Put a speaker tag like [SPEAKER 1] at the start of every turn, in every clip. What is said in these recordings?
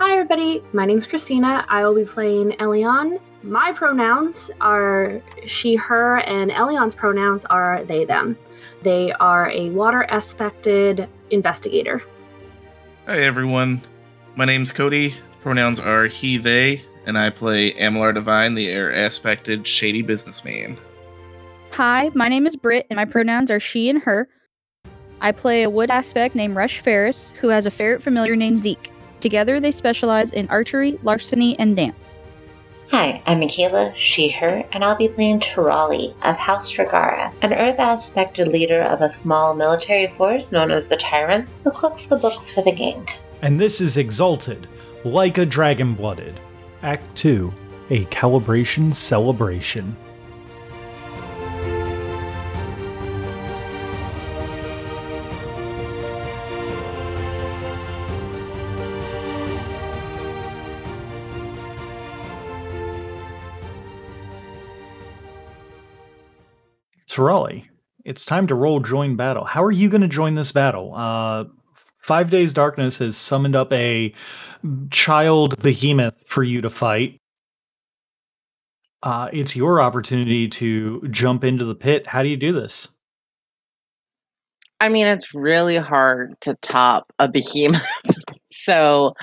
[SPEAKER 1] Hi, everybody. My name's Christina. I will be playing Elion. My pronouns are she, her, and Elion's pronouns are they, them. They are a water aspected investigator.
[SPEAKER 2] Hi everyone, my name's Cody. Pronouns are he, they, and I play Amalar Divine, the air aspected shady businessman.
[SPEAKER 3] Hi, my name is Britt, and my pronouns are she and her. I play a wood aspect named Rush Ferris, who has a ferret familiar named Zeke. Together, they specialize in archery, larceny, and dance.
[SPEAKER 4] Hi, I'm Michaela, she, her, and I'll be playing Tirali of House Ragara, an Earth aspected leader of a small military force known as the Tyrants, who cooks the books for the gang.
[SPEAKER 5] and this is Exalted, like a dragon blooded. Act 2, a calibration celebration. Tirali, it's time to roll join battle. How are you going to join this battle? Uh, Five Days Darkness has summoned up a child behemoth for you to fight. Uh, it's your opportunity to jump into the pit. How do you do this?
[SPEAKER 6] I mean, it's really hard to top a behemoth. so,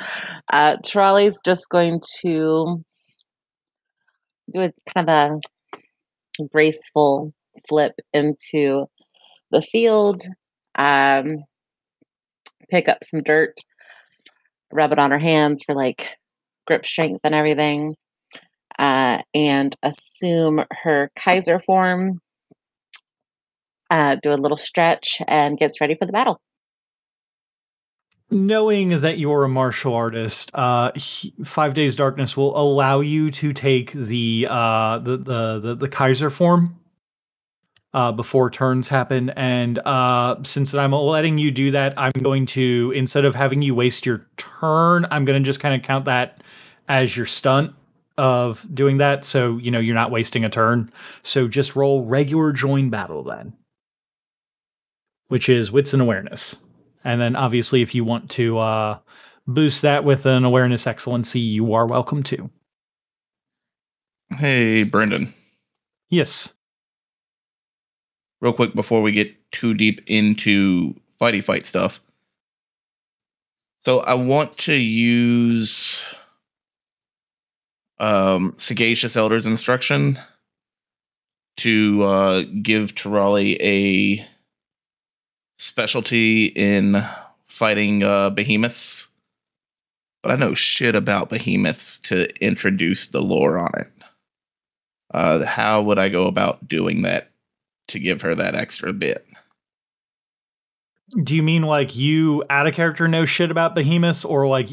[SPEAKER 6] uh, Tirali's just going to do a kind of a graceful flip into the field, um, pick up some dirt, rub it on her hands for like grip strength and everything, uh, and assume her Kaiser form uh, do a little stretch and gets ready for the battle.
[SPEAKER 5] Knowing that you're a martial artist, uh, he- Five Days Darkness will allow you to take the uh, the, the the the Kaiser form uh, before turns happen. And uh, since I'm letting you do that, I'm going to instead of having you waste your turn, I'm going to just kind of count that as your stunt of doing that. So you know you're not wasting a turn. So just roll regular join battle then, which is wits and awareness. And then obviously, if you want to uh, boost that with an awareness excellency, you are welcome to.
[SPEAKER 2] Hey, Brendan.
[SPEAKER 5] Yes.
[SPEAKER 2] Real quick before we get too deep into fighty fight stuff. So I want to use um, Sagacious Elder's instruction to uh, give Tirali a specialty in fighting uh, behemoths. But I know shit about behemoths to introduce the lore on it. Uh, how would I go about doing that to give her that extra bit?
[SPEAKER 5] Do you mean like you out of character know shit about Behemoth, or like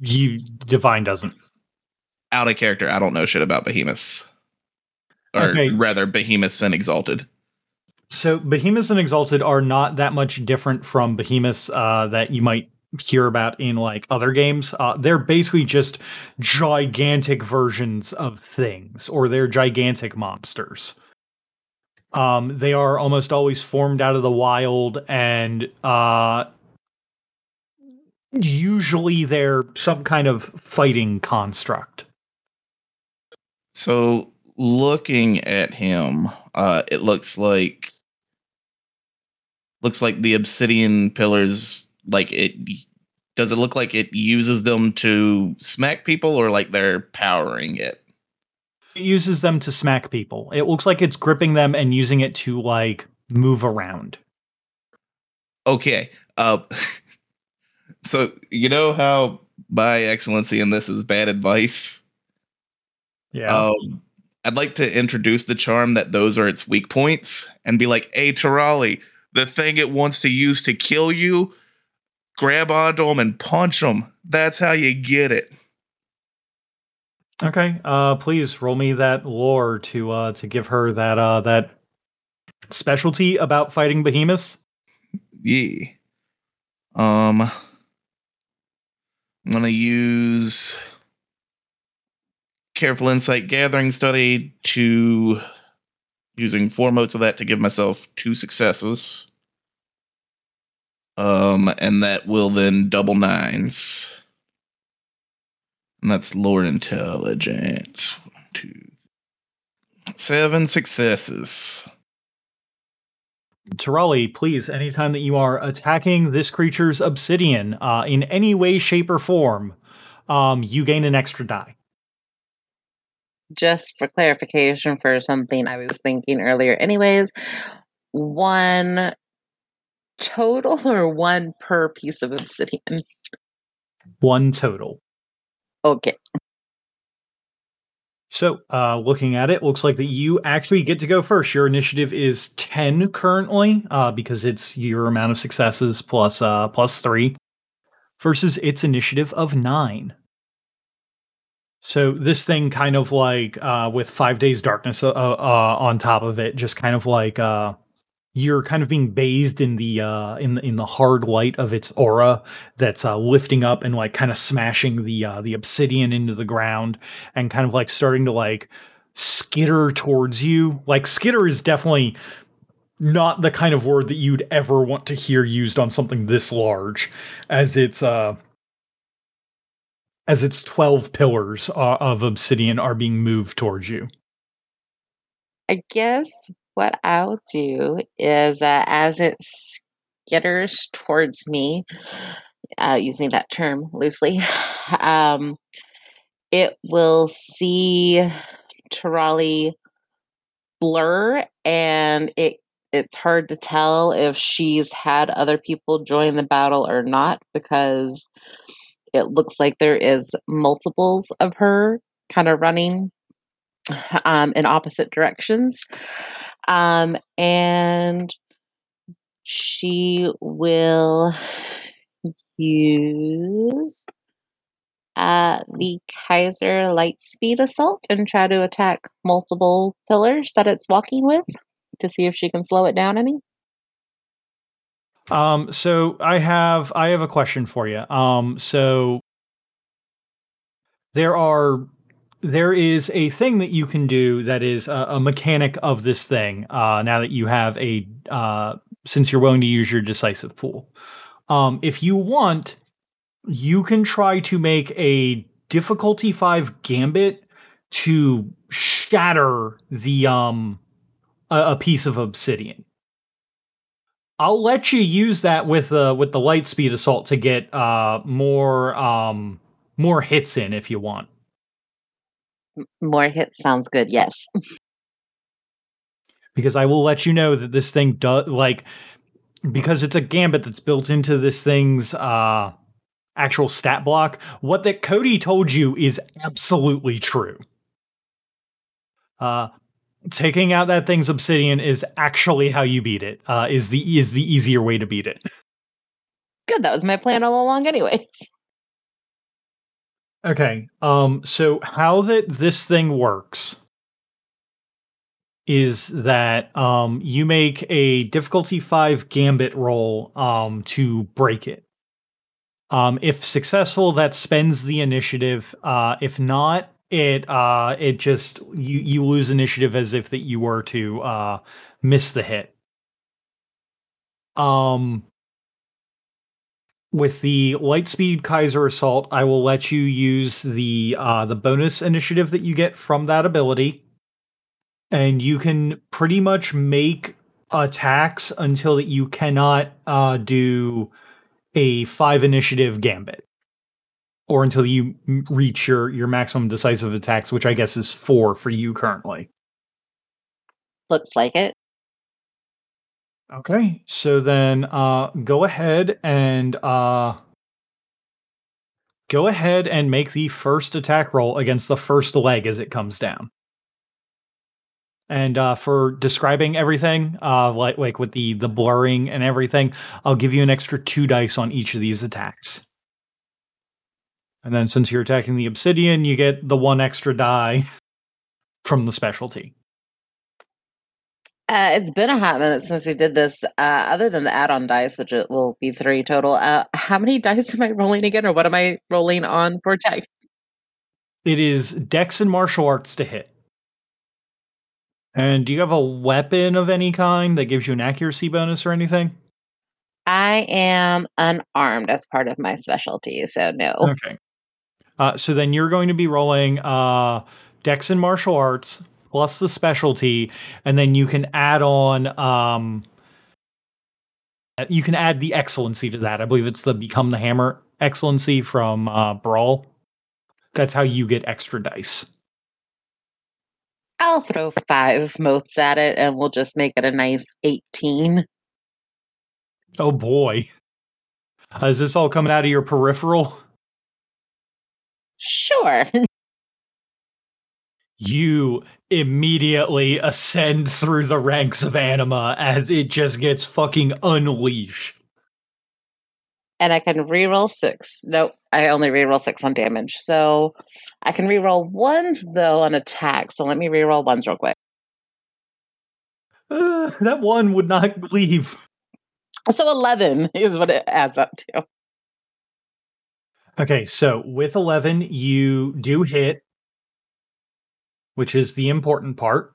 [SPEAKER 5] you divine doesn't?
[SPEAKER 2] Out of character, I don't know shit about behemoths. Or
[SPEAKER 5] Okay.
[SPEAKER 2] rather, behemoths and exalted.
[SPEAKER 5] So behemoths and exalted are not that much different from behemoths uh, that you might hear about in like other games. Uh, they're basically just gigantic versions of things, or they're gigantic monsters. Um, they are almost always formed out of the wild, and uh, usually they're some kind of fighting construct.
[SPEAKER 2] So, looking at him, uh, it looks like looks like the obsidian pillars. Like it, does it look like it uses them to smack people, or like they're powering it?
[SPEAKER 5] It uses them to smack people. It looks like it's gripping them and using it to like move around.
[SPEAKER 2] Okay. Uh, so you know how my excellency in this is bad advice.
[SPEAKER 5] Yeah.
[SPEAKER 2] Um, I'd like to introduce the charm that those are its weak points and be like, hey, Tirali, the thing it wants to use to kill you, grab onto them and punch them. That's how you get it.
[SPEAKER 5] Okay. Uh please roll me that lore to uh to give her that uh that specialty about fighting behemoths.
[SPEAKER 2] Yeah. Um, I'm gonna use careful insight gathering study to using four motes of that to give myself two successes. Um, and that will then double nines. And that's lore intelligence. One, two, seven successes.
[SPEAKER 5] Tirali, please, anytime that you are attacking this creature's obsidian uh, in any way, shape, or form, um, you gain an extra die.
[SPEAKER 6] Just for clarification for something I was thinking earlier, anyways, one total or one per piece of obsidian?
[SPEAKER 5] One total.
[SPEAKER 6] Okay.
[SPEAKER 5] So, uh, looking at it, looks like that you actually get to go first. Your initiative is ten currently, uh, because it's your amount of successes plus uh, plus three, versus its initiative of nine. So this thing kind of like uh, with five days darkness uh, uh, on top of it, just kind of like you're kind of being bathed in the uh in the in the hard light of its aura that's uh lifting up and like kind of smashing the uh the obsidian into the ground and kind of like starting to like skitter towards you. Like skitter is definitely not the kind of word that you'd ever want to hear used on something this large as it's uh as its 12 pillars uh, of obsidian are being moved towards you.
[SPEAKER 6] I guess what I'll do is uh, as it skitters towards me, uh, using that term loosely, um, it will see Tirali blur and it it's hard to tell if she's had other people join the battle or not because it looks like there is multiples of her kind of running um, in opposite directions. Um, and she will use uh, the Kaiser Lightspeed Assault and try to attack multiple pillars that it's walking with to see if she can slow it down any.
[SPEAKER 5] Um, so I have I have a question for you. Um, so there are there is a thing that you can do that is a, a mechanic of this thing. Uh, now that you have a uh, since you're willing to use your decisive pool, um, if you want, you can try to make a difficulty five gambit to shatter the um a, a piece of obsidian. I'll let you use that with uh with the light speed assault to get uh more um more hits in if you want.
[SPEAKER 6] More hits sounds good. Yes.
[SPEAKER 5] because I will let you know that this thing does like because it's a gambit that's built into this thing's uh actual stat block. What that Cody told you is absolutely true. Uh taking out that thing's obsidian is actually how you beat it. Uh is the is the easier way to beat it.
[SPEAKER 6] Good. That was my plan all along, anyways.
[SPEAKER 5] Okay. Um so how that this thing works is that um you make a difficulty 5 gambit roll um to break it. Um if successful that spends the initiative. Uh if not it uh it just you you lose initiative as if that you were to uh miss the hit. Um with the Lightspeed Kaiser Assault, I will let you use the uh, the bonus initiative that you get from that ability, and you can pretty much make attacks until that you cannot uh, do a five initiative gambit, or until you reach your your maximum decisive attacks, which I guess is four for you currently.
[SPEAKER 6] Looks like it.
[SPEAKER 5] Okay, so then uh go ahead and uh go ahead and make the first attack roll against the first leg as it comes down. And uh for describing everything, uh like like with the the blurring and everything, I'll give you an extra 2 dice on each of these attacks. And then since you're attacking the obsidian, you get the one extra die from the specialty.
[SPEAKER 6] Uh, it's been a hot minute since we did this. Uh, other than the add-on dice, which it will be three total. Uh, how many dice am I rolling again, or what am I rolling on for tech?
[SPEAKER 5] It is Dex and martial arts to hit. And do you have a weapon of any kind that gives you an accuracy bonus or anything?
[SPEAKER 6] I am unarmed as part of my specialty, so no.
[SPEAKER 5] Okay. Uh, so then you're going to be rolling uh, Dex and martial arts plus the specialty, and then you can add on. Um, you can add the excellency to that. I believe it's the become the hammer excellency from uh, Brawl. That's how you get extra dice.
[SPEAKER 6] I'll throw five motes at it, and we'll just make it a nice eighteen.
[SPEAKER 5] Oh boy. Uh, is this all coming out of your peripheral?
[SPEAKER 6] Sure.
[SPEAKER 5] You immediately ascend through the ranks of anima as it just gets fucking unleashed.
[SPEAKER 6] and I can reroll six. Nope, I only reroll six on damage. So I can reroll ones though on attack. So let me reroll ones real quick.
[SPEAKER 5] Uh, that one would not leave.
[SPEAKER 6] So eleven is what it adds up to.
[SPEAKER 5] Okay, so with 11, you do hit, which is the important part.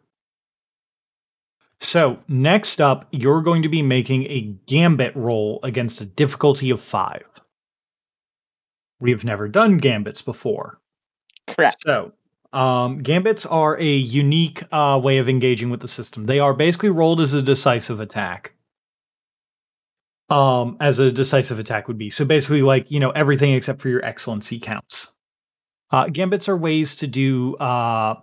[SPEAKER 5] So, next up, you're going to be making a gambit roll against a difficulty of five. We have never done gambits before.
[SPEAKER 6] Correct.
[SPEAKER 5] So, um, gambits are a unique uh, way of engaging with the system. They are basically rolled as a decisive attack. Um, as a decisive attack would be. So basically, like you know, everything except for your excellency counts. Uh, gambits are ways to do uh,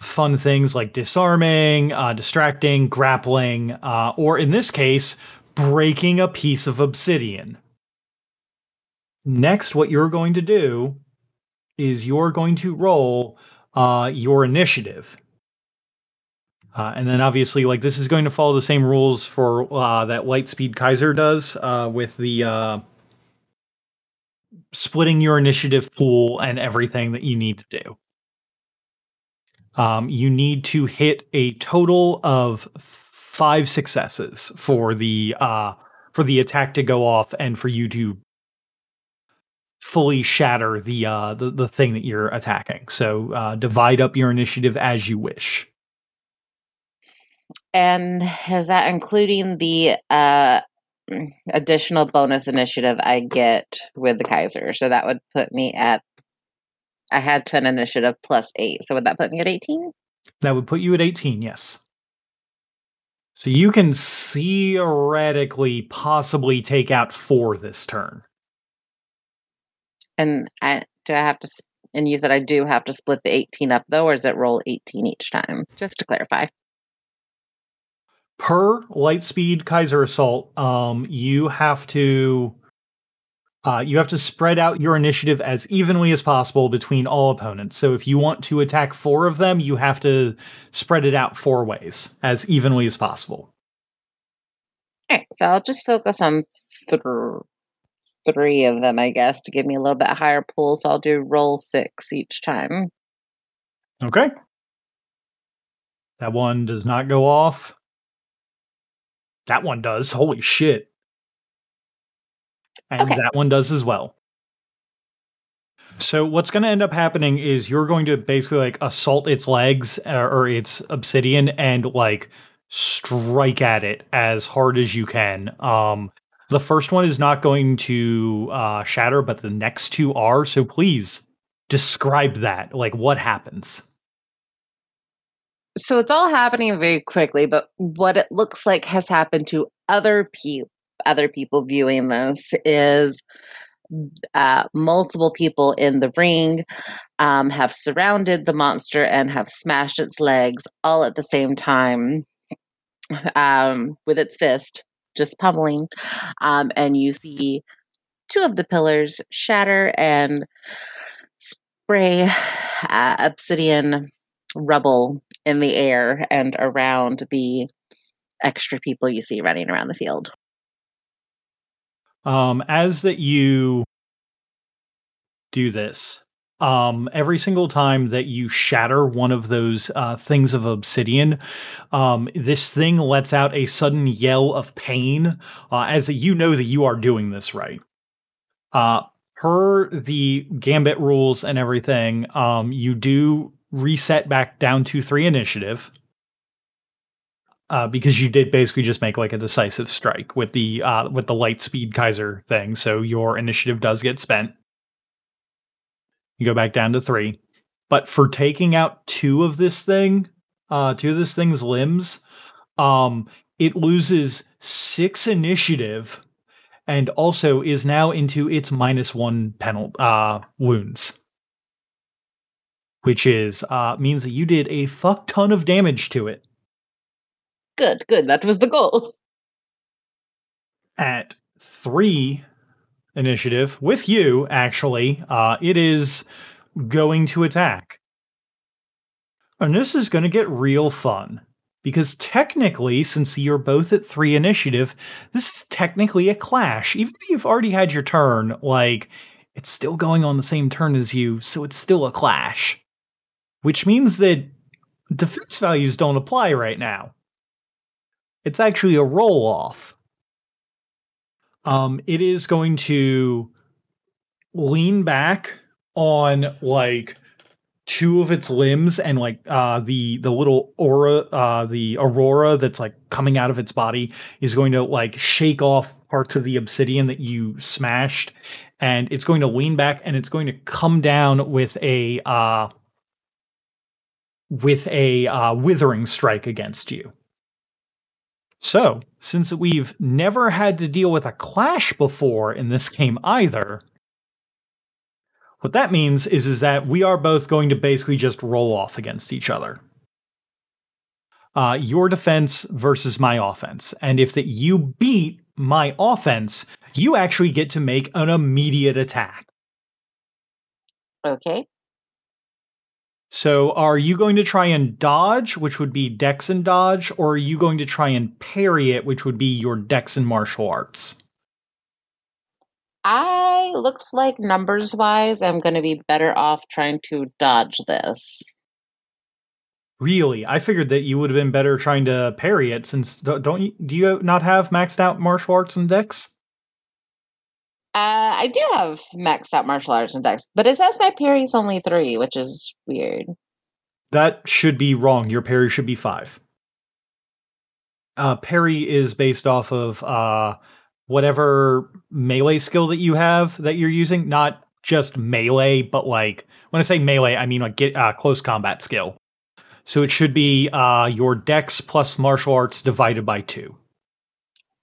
[SPEAKER 5] fun things like disarming, uh, distracting, grappling, uh, or in this case, breaking a piece of obsidian. Next, what you're going to do is you're going to roll uh, your initiative. Uh, and then obviously, like this is going to follow the same rules for uh, that Lightspeed Kaiser does uh, with the uh, splitting your initiative pool and everything that you need to do. Um, you need to hit a total of five successes for the uh, for the attack to go off and for you to fully shatter the uh, the, the thing that you're attacking. So uh, divide up your initiative as you wish.
[SPEAKER 6] And is that including the uh, additional bonus initiative I get with the Kaiser? So that would put me at. I had ten initiative plus eight. So would that put me at eighteen?
[SPEAKER 5] That would put you at 18, yes. So you can theoretically possibly take out four this turn.
[SPEAKER 6] And I do I have to? And you said I do have to split the eighteen up though, or is it roll eighteen each time? Just to clarify.
[SPEAKER 5] Per Lightspeed Kaiser Assault, um, you have to uh, you have to spread out your initiative as evenly as possible between all opponents. So if you want to attack four of them, you have to spread it out four ways as evenly as possible.
[SPEAKER 6] Okay, so I'll just focus on th- three of them, I guess, to give me a little bit higher pool. So I'll do roll six each time.
[SPEAKER 5] Okay. That one does not go off. That one does. Holy shit. And
[SPEAKER 6] Okay.
[SPEAKER 5] that one does as well. So what's going to end up happening is you're going to basically like assault its legs uh, or its obsidian and like strike at it as hard as you can. Um the first one is not going to uh shatter but the next two are. So please describe that. Like what happens?
[SPEAKER 6] So it's all happening very quickly, but what it looks like has happened to other people, other people viewing this is uh, multiple people in the ring um, have surrounded the monster and have smashed its legs all at the same time um, with its fist, just pummeling. Um, and you see two of the pillars shatter and spray uh, obsidian rubble in the air and around the extra people you see running around the field.
[SPEAKER 5] Um, as that you do this, um, every single time that you shatter one of those uh, things of obsidian, um, this thing lets out a sudden yell of pain uh, as you know that you are doing this right. Uh, per the gambit rules and everything, um, you do reset back down to three initiative. Uh, because you did basically just make like a decisive strike with the uh, with the light speed Kaiser thing, so your initiative does get spent. You go back down to three, but for taking out two of this thing, uh, two of this thing's limbs, um, it loses six initiative, and also is now into its minus one penalty uh, wounds. Which is uh means that you did a fuck ton of damage to it
[SPEAKER 6] Good, good. That was the goal.
[SPEAKER 5] at three initiative with you actually uh it is going to attack and this is going to get real fun because technically since you're both at three initiative this is technically a clash even if you've already had your turn like it's still going on the same turn as you so it's still a clash which means that defense values don't apply right now it's actually a roll off um, it is going to lean back on like two of its limbs and like uh the the little aura uh the aurora that's like coming out of its body is going to like shake off parts of the obsidian that you smashed and it's going to lean back and it's going to come down with a uh with a uh withering strike against you so, since we've never had to deal with a clash before in this game either, what that means is, is that we are both going to basically just roll off against each other. Uh, your defense versus my offense. And if that you beat my offense, you actually get to make an immediate attack.
[SPEAKER 6] Okay.
[SPEAKER 5] So, are you going to try and dodge, which would be dex and dodge, or are you going to try and parry it, which would be your dex and martial arts?
[SPEAKER 6] I looks like numbers wise, I'm going to be better off trying to dodge this.
[SPEAKER 5] Really, I figured that you would have been better trying to parry it, since don't you do you not have maxed out martial arts and dex?
[SPEAKER 6] Uh, I do have maxed out martial arts and dex, but it says my parry's only three, which is weird.
[SPEAKER 5] That should be wrong. Your parry should be five. Uh, parry is based off of uh, whatever melee skill that you have that you're using, not just melee, but like when I say melee, I mean like get uh, close combat skill. So it should be uh, your dex plus martial arts divided by two.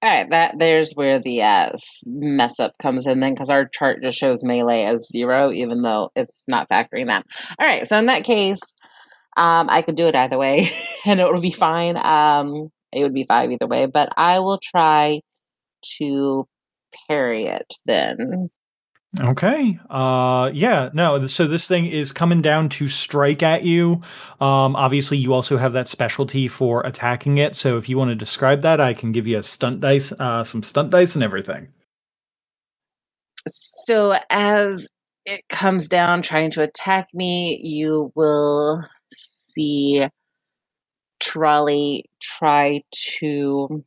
[SPEAKER 6] All right, that there's where the uh, mess up comes in then, because our chart just shows melee as zero, even though it's not factoring that. All right, so in that case, um, I could do it either way, and it would be fine. Um, it would be five either way, but I will try to parry it then.
[SPEAKER 5] Okay. Uh yeah, no, so this thing is coming down to strike at you. Um obviously you also have that specialty for attacking it. So if you want to describe that, I can give you a stunt dice, uh some stunt dice and everything.
[SPEAKER 6] So as it comes down trying to attack me, you will see Tirali try to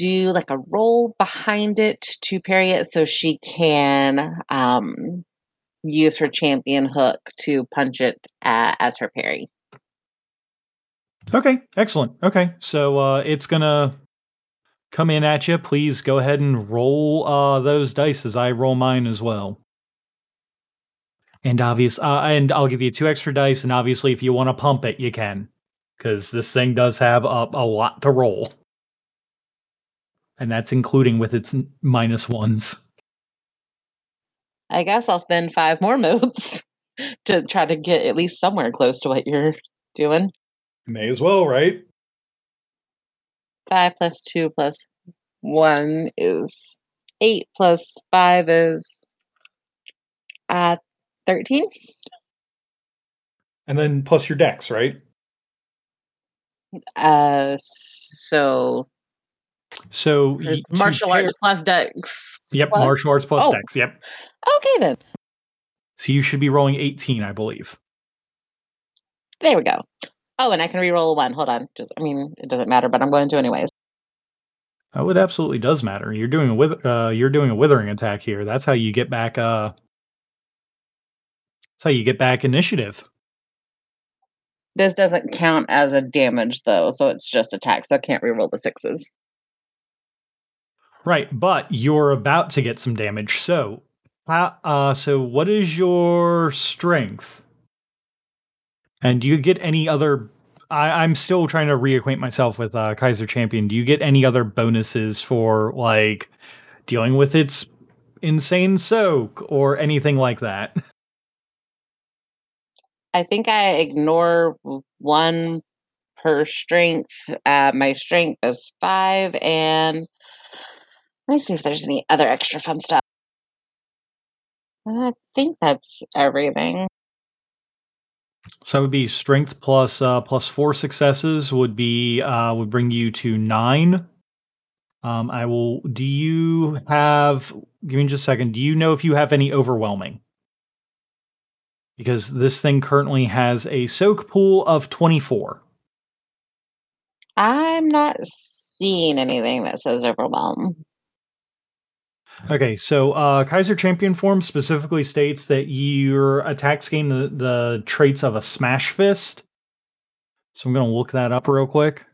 [SPEAKER 6] do like a roll behind it to parry it so she can um, use her champion hook to punch it uh, as her parry.
[SPEAKER 5] Okay, excellent. Okay. So uh it's going to come in at you. Please go ahead and roll uh those dice as I roll mine as well. And obvious uh and I'll give you two extra dice and obviously if you want to pump it, you can cuz this thing does have a, a lot to roll. And that's including with its minus ones.
[SPEAKER 6] I guess I'll spend five more motes to try to get at least somewhere close to what you're doing.
[SPEAKER 5] May as well, right?
[SPEAKER 6] Five plus two plus one is eight plus five is uh thirteen.
[SPEAKER 5] And then plus your decks, right?
[SPEAKER 6] Uh so
[SPEAKER 5] So
[SPEAKER 6] uh, martial
[SPEAKER 5] pair-
[SPEAKER 6] arts plus dex.
[SPEAKER 5] Yep,
[SPEAKER 6] plus-
[SPEAKER 5] martial arts plus
[SPEAKER 6] Oh.
[SPEAKER 5] dex. Yep.
[SPEAKER 6] Okay then.
[SPEAKER 5] So you should be rolling 18, I believe.
[SPEAKER 6] There we go. Oh, and I can re-roll a one. Hold on. Just, I mean, it doesn't matter, but I'm going to anyways.
[SPEAKER 5] Oh, it absolutely does matter. You're doing a with uh, you're doing a withering attack here. That's how you get back. Uh, that's how you get back initiative.
[SPEAKER 6] This doesn't count as a damage though, so it's just attack. So I can't re-roll the sixes.
[SPEAKER 5] Right, but you're about to get some damage. So, uh, uh so what is your strength? And do you get any other? I, I'm still trying to reacquaint myself with uh, Kaiser Champion. Do you get any other bonuses for like dealing with its insane soak or anything like that?
[SPEAKER 6] I think I ignore one per strength. Uh, my strength is five, and let me see if there's any other extra fun stuff. I think that's everything.
[SPEAKER 5] So that would be strength plus uh, plus four successes would be uh, would bring you to nine. Um, I will. Do you have? Give me just a second. Do you know if you have any overwhelming? Because this thing currently has a soak pool of twenty four.
[SPEAKER 6] I'm not seeing anything that says overwhelm.
[SPEAKER 5] Okay, so uh, Kaiser Champion form specifically states that your attacks gain the, the traits of a Smash Fist. So I'm going to look that up real quick.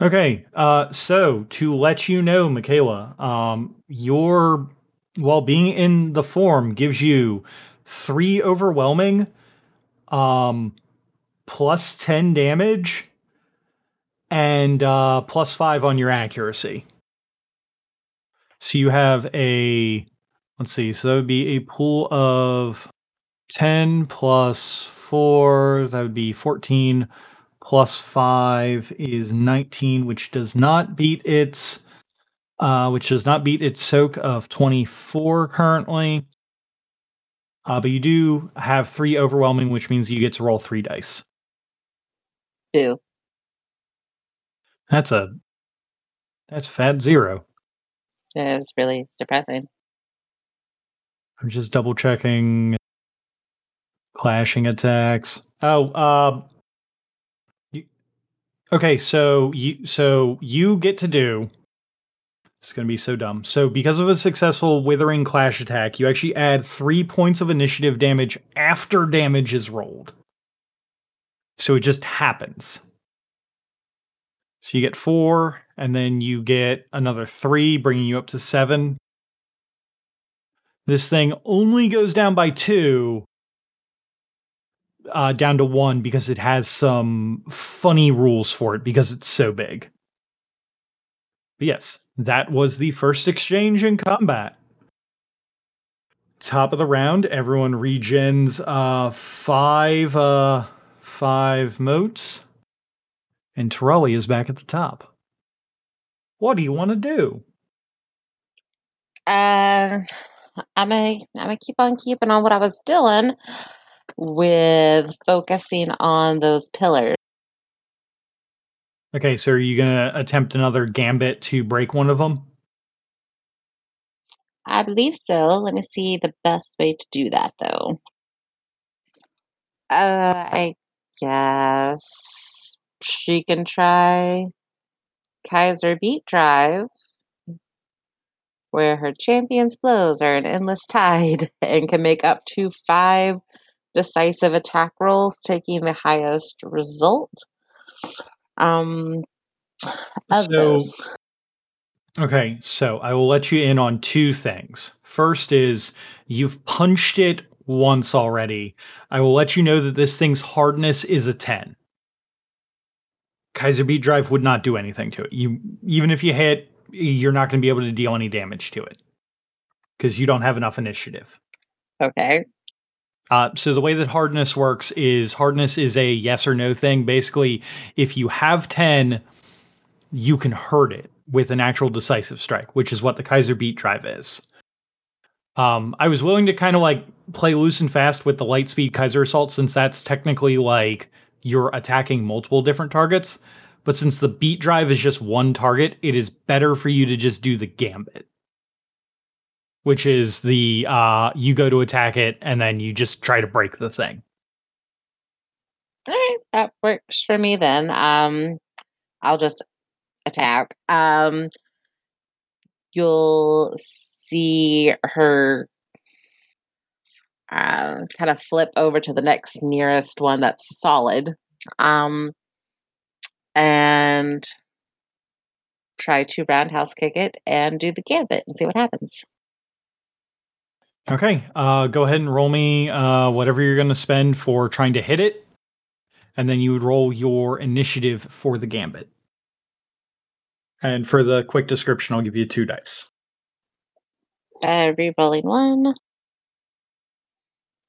[SPEAKER 5] Okay, uh, so to let you know, Michaela, um, your while being in the form gives you three overwhelming, um, plus ten damage, and uh, plus five on your accuracy. So you have a let's see, so that would be a pool of 10 plus 4, that would be 14 plus 5 is 19, which does not beat its uh, which does not beat its soak of 24 currently. Uh, but you do have three overwhelming, which means you get to roll three dice.
[SPEAKER 6] Boo.
[SPEAKER 5] That's a that's fat zero.
[SPEAKER 6] It's really depressing.
[SPEAKER 5] I'm just double checking clashing attacks. Oh, uh you, Okay, so you so you get to do it's going to be so dumb. So because of a successful withering clash attack, you actually add 3 points of initiative damage after damage is rolled. So it just happens. So you get 4 and then you get another 3 bringing you up to 7 this thing only goes down by two, uh, down to one because it has some funny rules for it because it's so big. But yes, that was the first exchange in combat. Top of the round, everyone regens uh, five uh, five motes, and Tirali is back at the top. What do you want to do?
[SPEAKER 6] Uh, I'm gonna I'm gonna keep on keeping on what I was doing with focusing on those pillars.
[SPEAKER 5] Okay, so are you gonna attempt another gambit to break one of them?
[SPEAKER 6] I believe so. Let me see the best way to do that though. Uh, I guess she can try Kaiser Beat Drive, where her champion's blows are an endless tide and can make up to five decisive attack rolls, taking the highest result. Um, of
[SPEAKER 5] So-
[SPEAKER 6] those.
[SPEAKER 5] Okay, so I will let you in on two things. First is you've punched it once already. I will let you know that this thing's hardness is a 10. Kaiser Beat Drive would not do anything to it. You even if you hit, you're not going to be able to deal any damage to it because you don't have enough initiative.
[SPEAKER 6] Okay.
[SPEAKER 5] Uh, so the way that hardness works is hardness is a yes or no thing. Basically, if you have 10, you can hurt it with an actual decisive strike, which is what the Kaiser Beat Drive is. Um, I was willing to kind of like play loose and fast with the light speed Kaiser Assault since that's technically like you're attacking multiple different targets. But since the beat drive is just one target, it is better for you to just do the gambit. which is the uh, you go to attack it and then you just try to break the thing.
[SPEAKER 6] All right, that works for me then. Um, I'll just attack. Um, you'll see her uh, kind of flip over to the next nearest one that's solid, um, and try to roundhouse kick it and do the gambit and see what happens.
[SPEAKER 5] Okay, uh, go ahead and roll me uh, whatever you're going to spend for trying to hit it, and then you would roll your initiative for the gambit. And for the quick description, I'll give you two dice.
[SPEAKER 6] Uh, re-rolling one.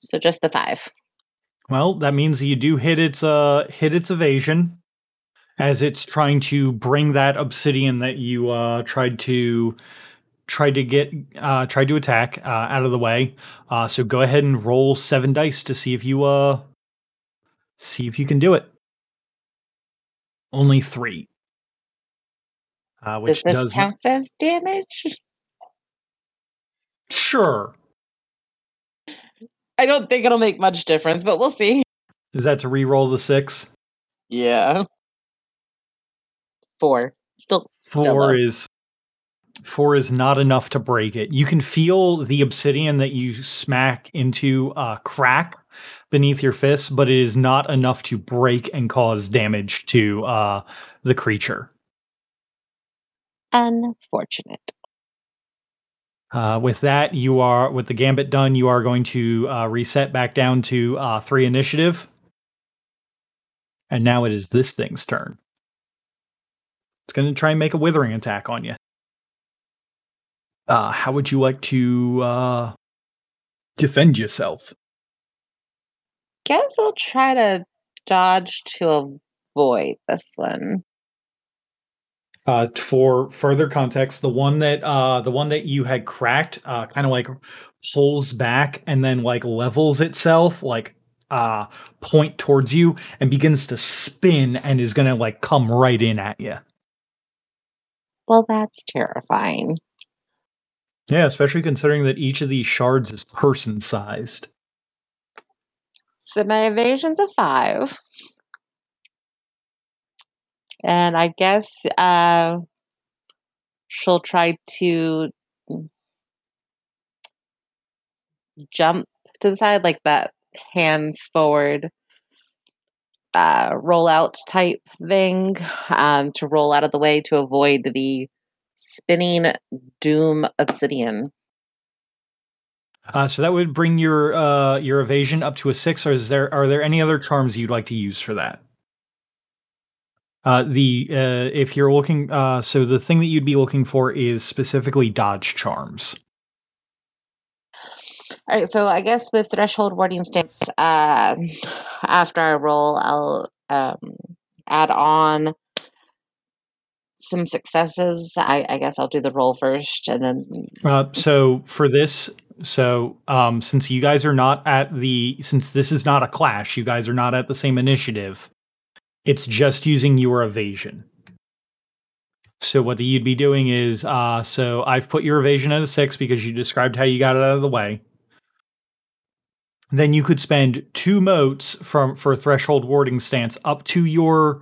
[SPEAKER 6] So just the five.
[SPEAKER 5] Well, that means you do hit its uh hit its evasion as it's trying to bring that obsidian that you uh tried to tried to get uh tried to attack uh out of the way. Uh so go ahead and roll 7 dice to see if you uh see if you can do it. Only 3. Uh
[SPEAKER 6] Does
[SPEAKER 5] which
[SPEAKER 6] this
[SPEAKER 5] does
[SPEAKER 6] count as damage?
[SPEAKER 5] Sure.
[SPEAKER 6] I don't think it'll make much difference, but we'll see.
[SPEAKER 5] Is that to re-roll the 6?
[SPEAKER 6] Yeah. Four. Still, still
[SPEAKER 5] Four
[SPEAKER 6] low.
[SPEAKER 5] is four is not enough to break it. You can feel the obsidian that you smack into a crack beneath your fist, but it is not enough to break and cause damage to uh, the creature.
[SPEAKER 6] unfortunate.
[SPEAKER 5] Uh, with that, you are with the gambit done. You are going to uh, reset back down to uh, three initiative, and now it is this thing's turn. It's going to try and make a withering attack on you. Uh, how would you like to uh, defend yourself?
[SPEAKER 6] Guess I'll try to dodge to avoid this one.
[SPEAKER 5] Uh, for further context, the one that uh, the one that you had cracked, uh, kind of like pulls back and then like levels itself, like uh, point towards you, and begins to spin and is going to like come right in at you.
[SPEAKER 6] Well, that's terrifying.
[SPEAKER 5] Yeah, especially considering that each of these shards is person sized.
[SPEAKER 6] So my evasion's a five. And I guess uh, she'll try to jump to the side like that hands forward uh, roll out type thing um, to roll out of the way to avoid the spinning doom obsidian.
[SPEAKER 5] Uh, so that would bring your uh, your evasion up to a six. Or is there are there any other charms you'd like to use for that? Uh, the uh, if you're looking, uh, so the thing that you'd be looking for is specifically dodge charms.
[SPEAKER 6] All right, so I guess with threshold warding stance, uh, after I roll, I'll um, add on some successes. I, I guess I'll do the roll first, and then
[SPEAKER 5] Uh, so for this, so um, since you guys are not at the, since this is not a clash, you guys are not at the same initiative. It's just using your evasion. So what you'd be doing is, uh, so I've put your evasion at a six because you described how you got it out of the way. Then you could spend two motes from for threshold warding stance up to your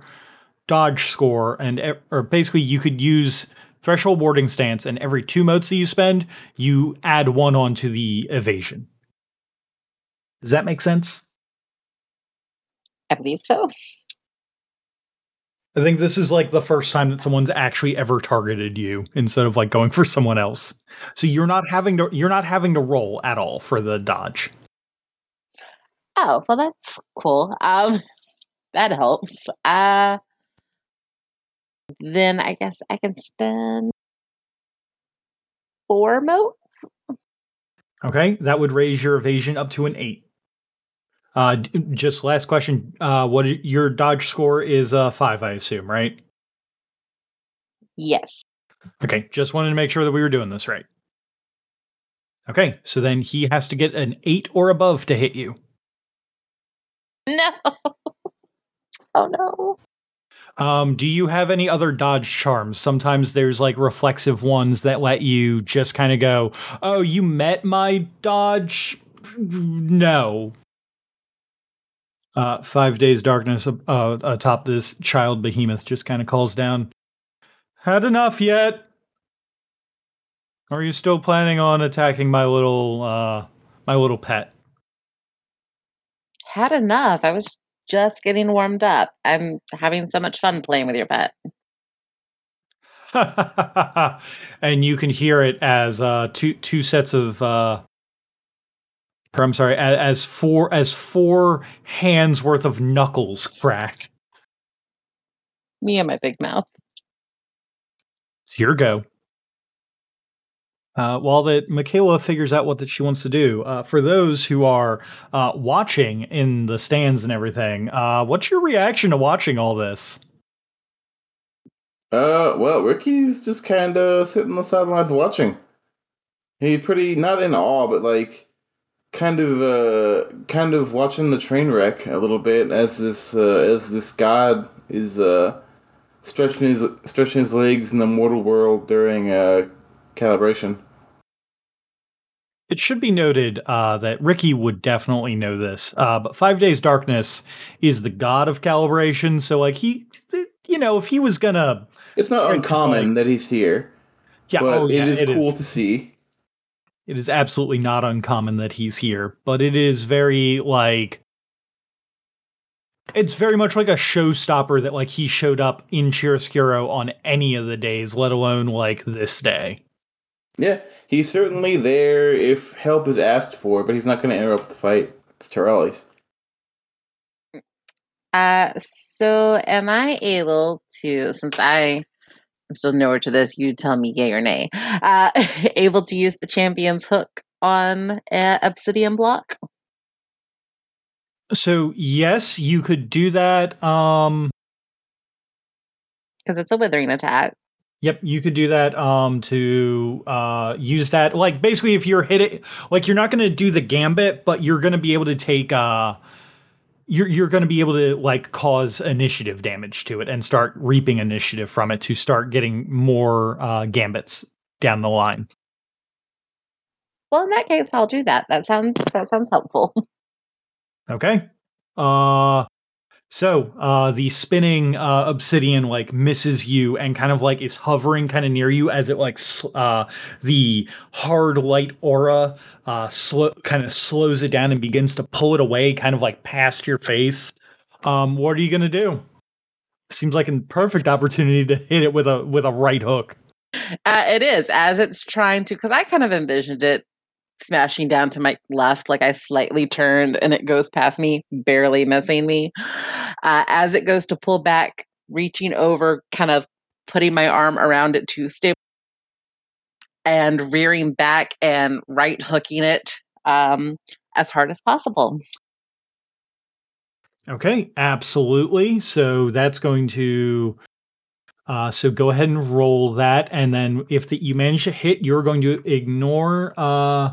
[SPEAKER 5] dodge score, and or basically you could use threshold warding stance, and every two motes that you spend, you add one onto the evasion. Does that make sense?
[SPEAKER 6] I believe so.
[SPEAKER 5] I think this is like the first time that someone's actually ever targeted you instead of like going for someone else. So you're not having to you're not having to roll at all for the dodge.
[SPEAKER 6] Oh, well, that's cool. Um, that helps. Uh, then I guess I can spend four motes.
[SPEAKER 5] Okay, that would raise your evasion up to an eight. Uh, just last question. Uh, what your dodge score is? Uh, five, I assume, right?
[SPEAKER 6] Yes.
[SPEAKER 5] Okay, just wanted to make sure that we were doing this right. Okay, so then he has to get an eight or above to hit you.
[SPEAKER 6] No. Oh no.
[SPEAKER 5] Um, do you have any other dodge charms? Sometimes there's like reflexive ones that let you just kind of go, "Oh, you met my dodge." No. Uh, five days darkness uh, atop this child behemoth just kind of calls down. Had enough yet? Are you still planning on attacking my little uh, my little pet?
[SPEAKER 6] Had enough. I was just getting warmed up. I'm having so much fun playing with your pet.
[SPEAKER 5] and you can hear it as uh, two two sets of uh, or I'm sorry, as, as four as four hands worth of knuckles crack.
[SPEAKER 6] Me and my big mouth.
[SPEAKER 5] Here go. Uh, while that Michaela figures out what that she wants to do, uh, for those who are uh, watching in the stands and everything, uh, what's your reaction to watching all this?
[SPEAKER 7] Uh, well, Ricky's just kind of sitting on the sidelines watching. He pretty not in awe, but like kind of uh kind of watching the train wreck a little bit as this uh, as this god is uh stretching his stretching his legs in the mortal world during uh calibration.
[SPEAKER 5] It should be noted uh, that Ricky would definitely know this, uh, but Five Days Darkness is the god of calibration. So, like, he, you know, if he was gonna,
[SPEAKER 7] It's not uncommon that he's here,
[SPEAKER 5] yeah,
[SPEAKER 7] but
[SPEAKER 5] oh, yeah,
[SPEAKER 7] it is
[SPEAKER 5] it
[SPEAKER 7] cool
[SPEAKER 5] is.
[SPEAKER 7] to see.
[SPEAKER 5] It is absolutely not uncommon that he's here, but it is very like it's very much like a showstopper that like he showed up in Chiaroscuro on any of the days, let alone like this day.
[SPEAKER 7] Yeah, he's certainly there if help is asked for, but he's not going to interrupt the fight. It's Tirali's.
[SPEAKER 6] Uh, so am I able to, since I am still newer to this, you tell me yay or nay, uh, able to use the champion's hook on uh, obsidian block?
[SPEAKER 5] So yes, you could do that. Um
[SPEAKER 6] Because it's a withering attack.
[SPEAKER 5] Yep, you could do that um to uh use that like basically if you're hitting like you're not going to do the gambit but you're going to be able to take uh you're you're going to be able to like cause initiative damage to it and start reaping initiative from it to start getting more uh gambits down the line.
[SPEAKER 6] Well, in that case, I'll do that. That sounds that sounds helpful.
[SPEAKER 5] Okay. Uh so uh the spinning uh obsidian like misses you and kind of like is hovering kind of near you as it like sl- uh the hard light aura uh slow kind of slows it down and begins to pull it away kind of like past your face. Um what are you to do? Seems like a perfect opportunity to hit it with a with a right hook.
[SPEAKER 6] Uh, it is as it's trying to, because I kind of envisioned it smashing down to my left, like I slightly turned and it goes past me, barely missing me. Uh, as it goes to pull back, reaching over, kind of putting my arm around it to stay and rearing back and right hooking it um, as hard as possible.
[SPEAKER 5] Okay, absolutely. So that's going to uh so go ahead and roll that and then if the, you manage to hit you're going to ignore uh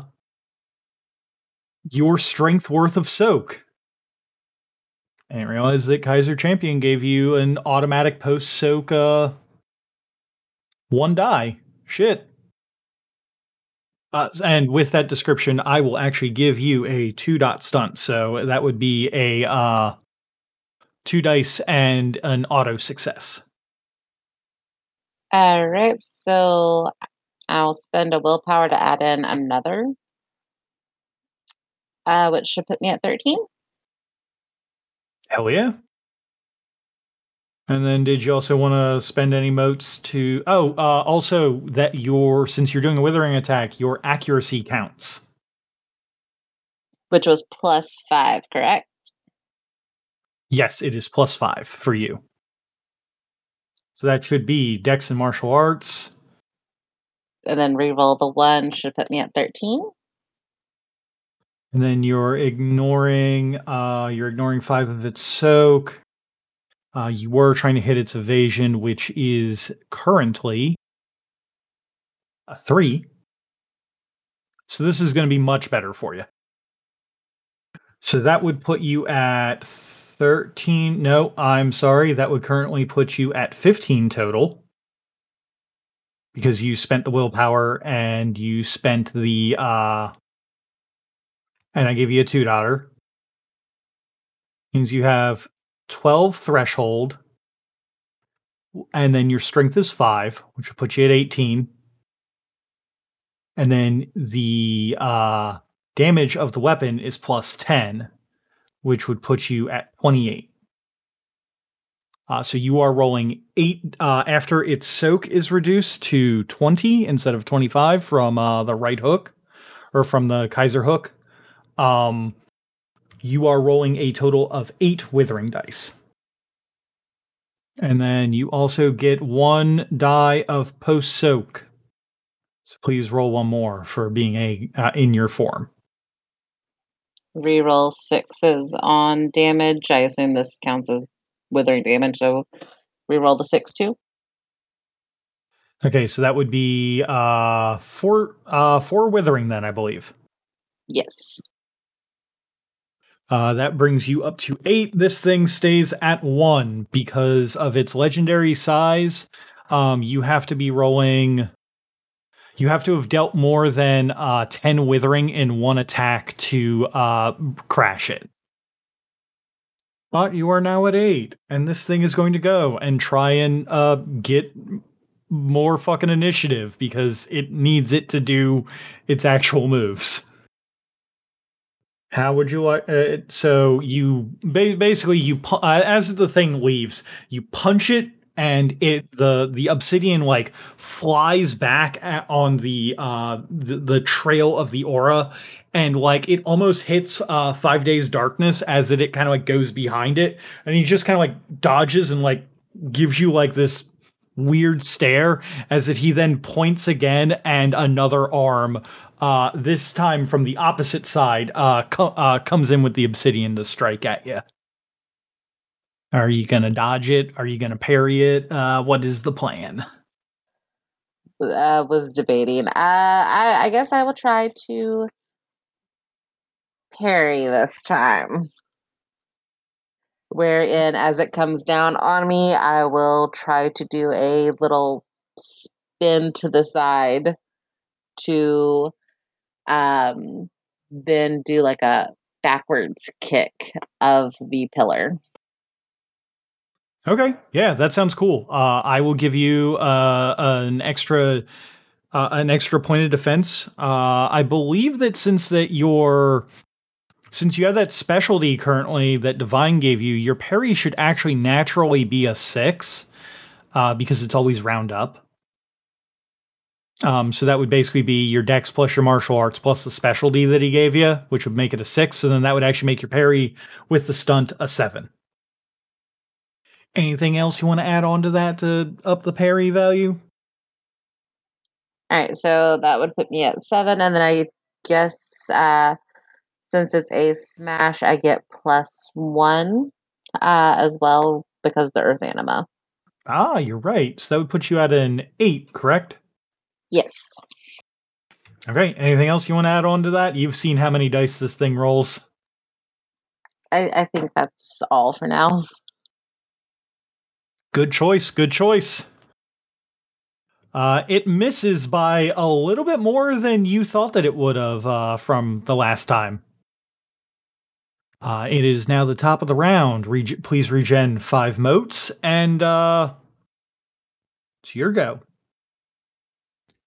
[SPEAKER 5] your strength worth of soak. I didn't realize that Kaiser Champion gave you an automatic post soak uh one die. Shit. Uh, and with that description, I will actually give you a two dot stunt. So that would be a uh, two dice and an auto success.
[SPEAKER 6] All right, so I'll spend a willpower to add in another, uh, which should put me at 13.
[SPEAKER 5] Hell yeah. And then did you also want to spend any motes to oh uh also that your since you're doing a withering attack, your accuracy counts.
[SPEAKER 6] which was plus five, correct?
[SPEAKER 5] Yes, it is plus five for you. So that should be Dex and martial arts.
[SPEAKER 6] And then reroll the one should put me at 13.
[SPEAKER 5] And then you're ignoring uh you're ignoring five of its soak. Uh you were trying to hit its evasion, which is currently a three. So this is going to be much better for you. So that would put you at 13. No, I'm sorry. That would currently put you at 15 total. Because you spent the willpower and you spent the uh and I give you a two dollar. Means you have 12 threshold. And then your strength is five, which will put you at 18. And then the uh damage of the weapon is plus 10, which would put you at 28. Uh, so you are rolling eight uh, after its soak is reduced to 20 instead of 25 from uh, the right hook or from the Kaiser hook. Um, you are rolling a total of eight withering dice. And then you also get one die of post soak. So please roll one more for being a uh, in your form.
[SPEAKER 6] Reroll sixes on damage. I assume this counts as withering damage, so reroll the six too.
[SPEAKER 5] Okay, so that would be uh four uh four withering then, I believe.
[SPEAKER 6] Yes.
[SPEAKER 5] Uh, that brings you up to eight. This thing stays at one because of its legendary size. Um, you have to be rolling. You have to have dealt more than uh, 10 withering in one attack to uh, crash it. But you are now at eight, and this thing is going to go and try and uh, get more fucking initiative because it needs it to do its actual moves. How would you like? Uh, so you ba- basically you uh, as the thing leaves, you punch it, and it the the obsidian like flies back at, on the uh the, the trail of the aura, and like it almost hits uh five days darkness as it, it kind of like goes behind it, and he just kind of like dodges and like gives you like this weird stare as that he then points again and another arm uh this time from the opposite side uh, co- uh comes in with the obsidian to strike at you are you gonna dodge it are you gonna parry it uh what is the plan
[SPEAKER 6] I was debating. Uh, I, I guess I will try to parry this time. Wherein, as it comes down on me, I will try to do a little spin to the side to um, then do like a backwards kick of the pillar.
[SPEAKER 5] okay. Yeah that sounds cool. Uh i will give you uh an extra uh, an extra point of defense. Uh i believe that since that your since you have that specialty currently that divine gave you your parry should actually naturally be a six uh because it's always round up. Um so that would basically be your dex plus your martial arts plus the specialty that he gave you which would make it a six and then that would actually make your parry with the stunt a seven. Anything else you want to add on to that to up the parry value?
[SPEAKER 6] All right, so that would put me at seven, and then I guess uh, since it's a smash, I get plus one uh, as well because the earth anima.
[SPEAKER 5] Ah, you're right. So that would put you at an eight, correct?
[SPEAKER 6] Yes.
[SPEAKER 5] Okay. Anything else you want to add on to that? You've seen how many dice this thing rolls.
[SPEAKER 6] I, I think that's all for now.
[SPEAKER 5] Good choice. Good choice. Uh, it misses by a little bit more than you thought that it would have uh, from the last time. Uh, it is now the top of the round. Reg- please regen five motes, and uh, it's your go.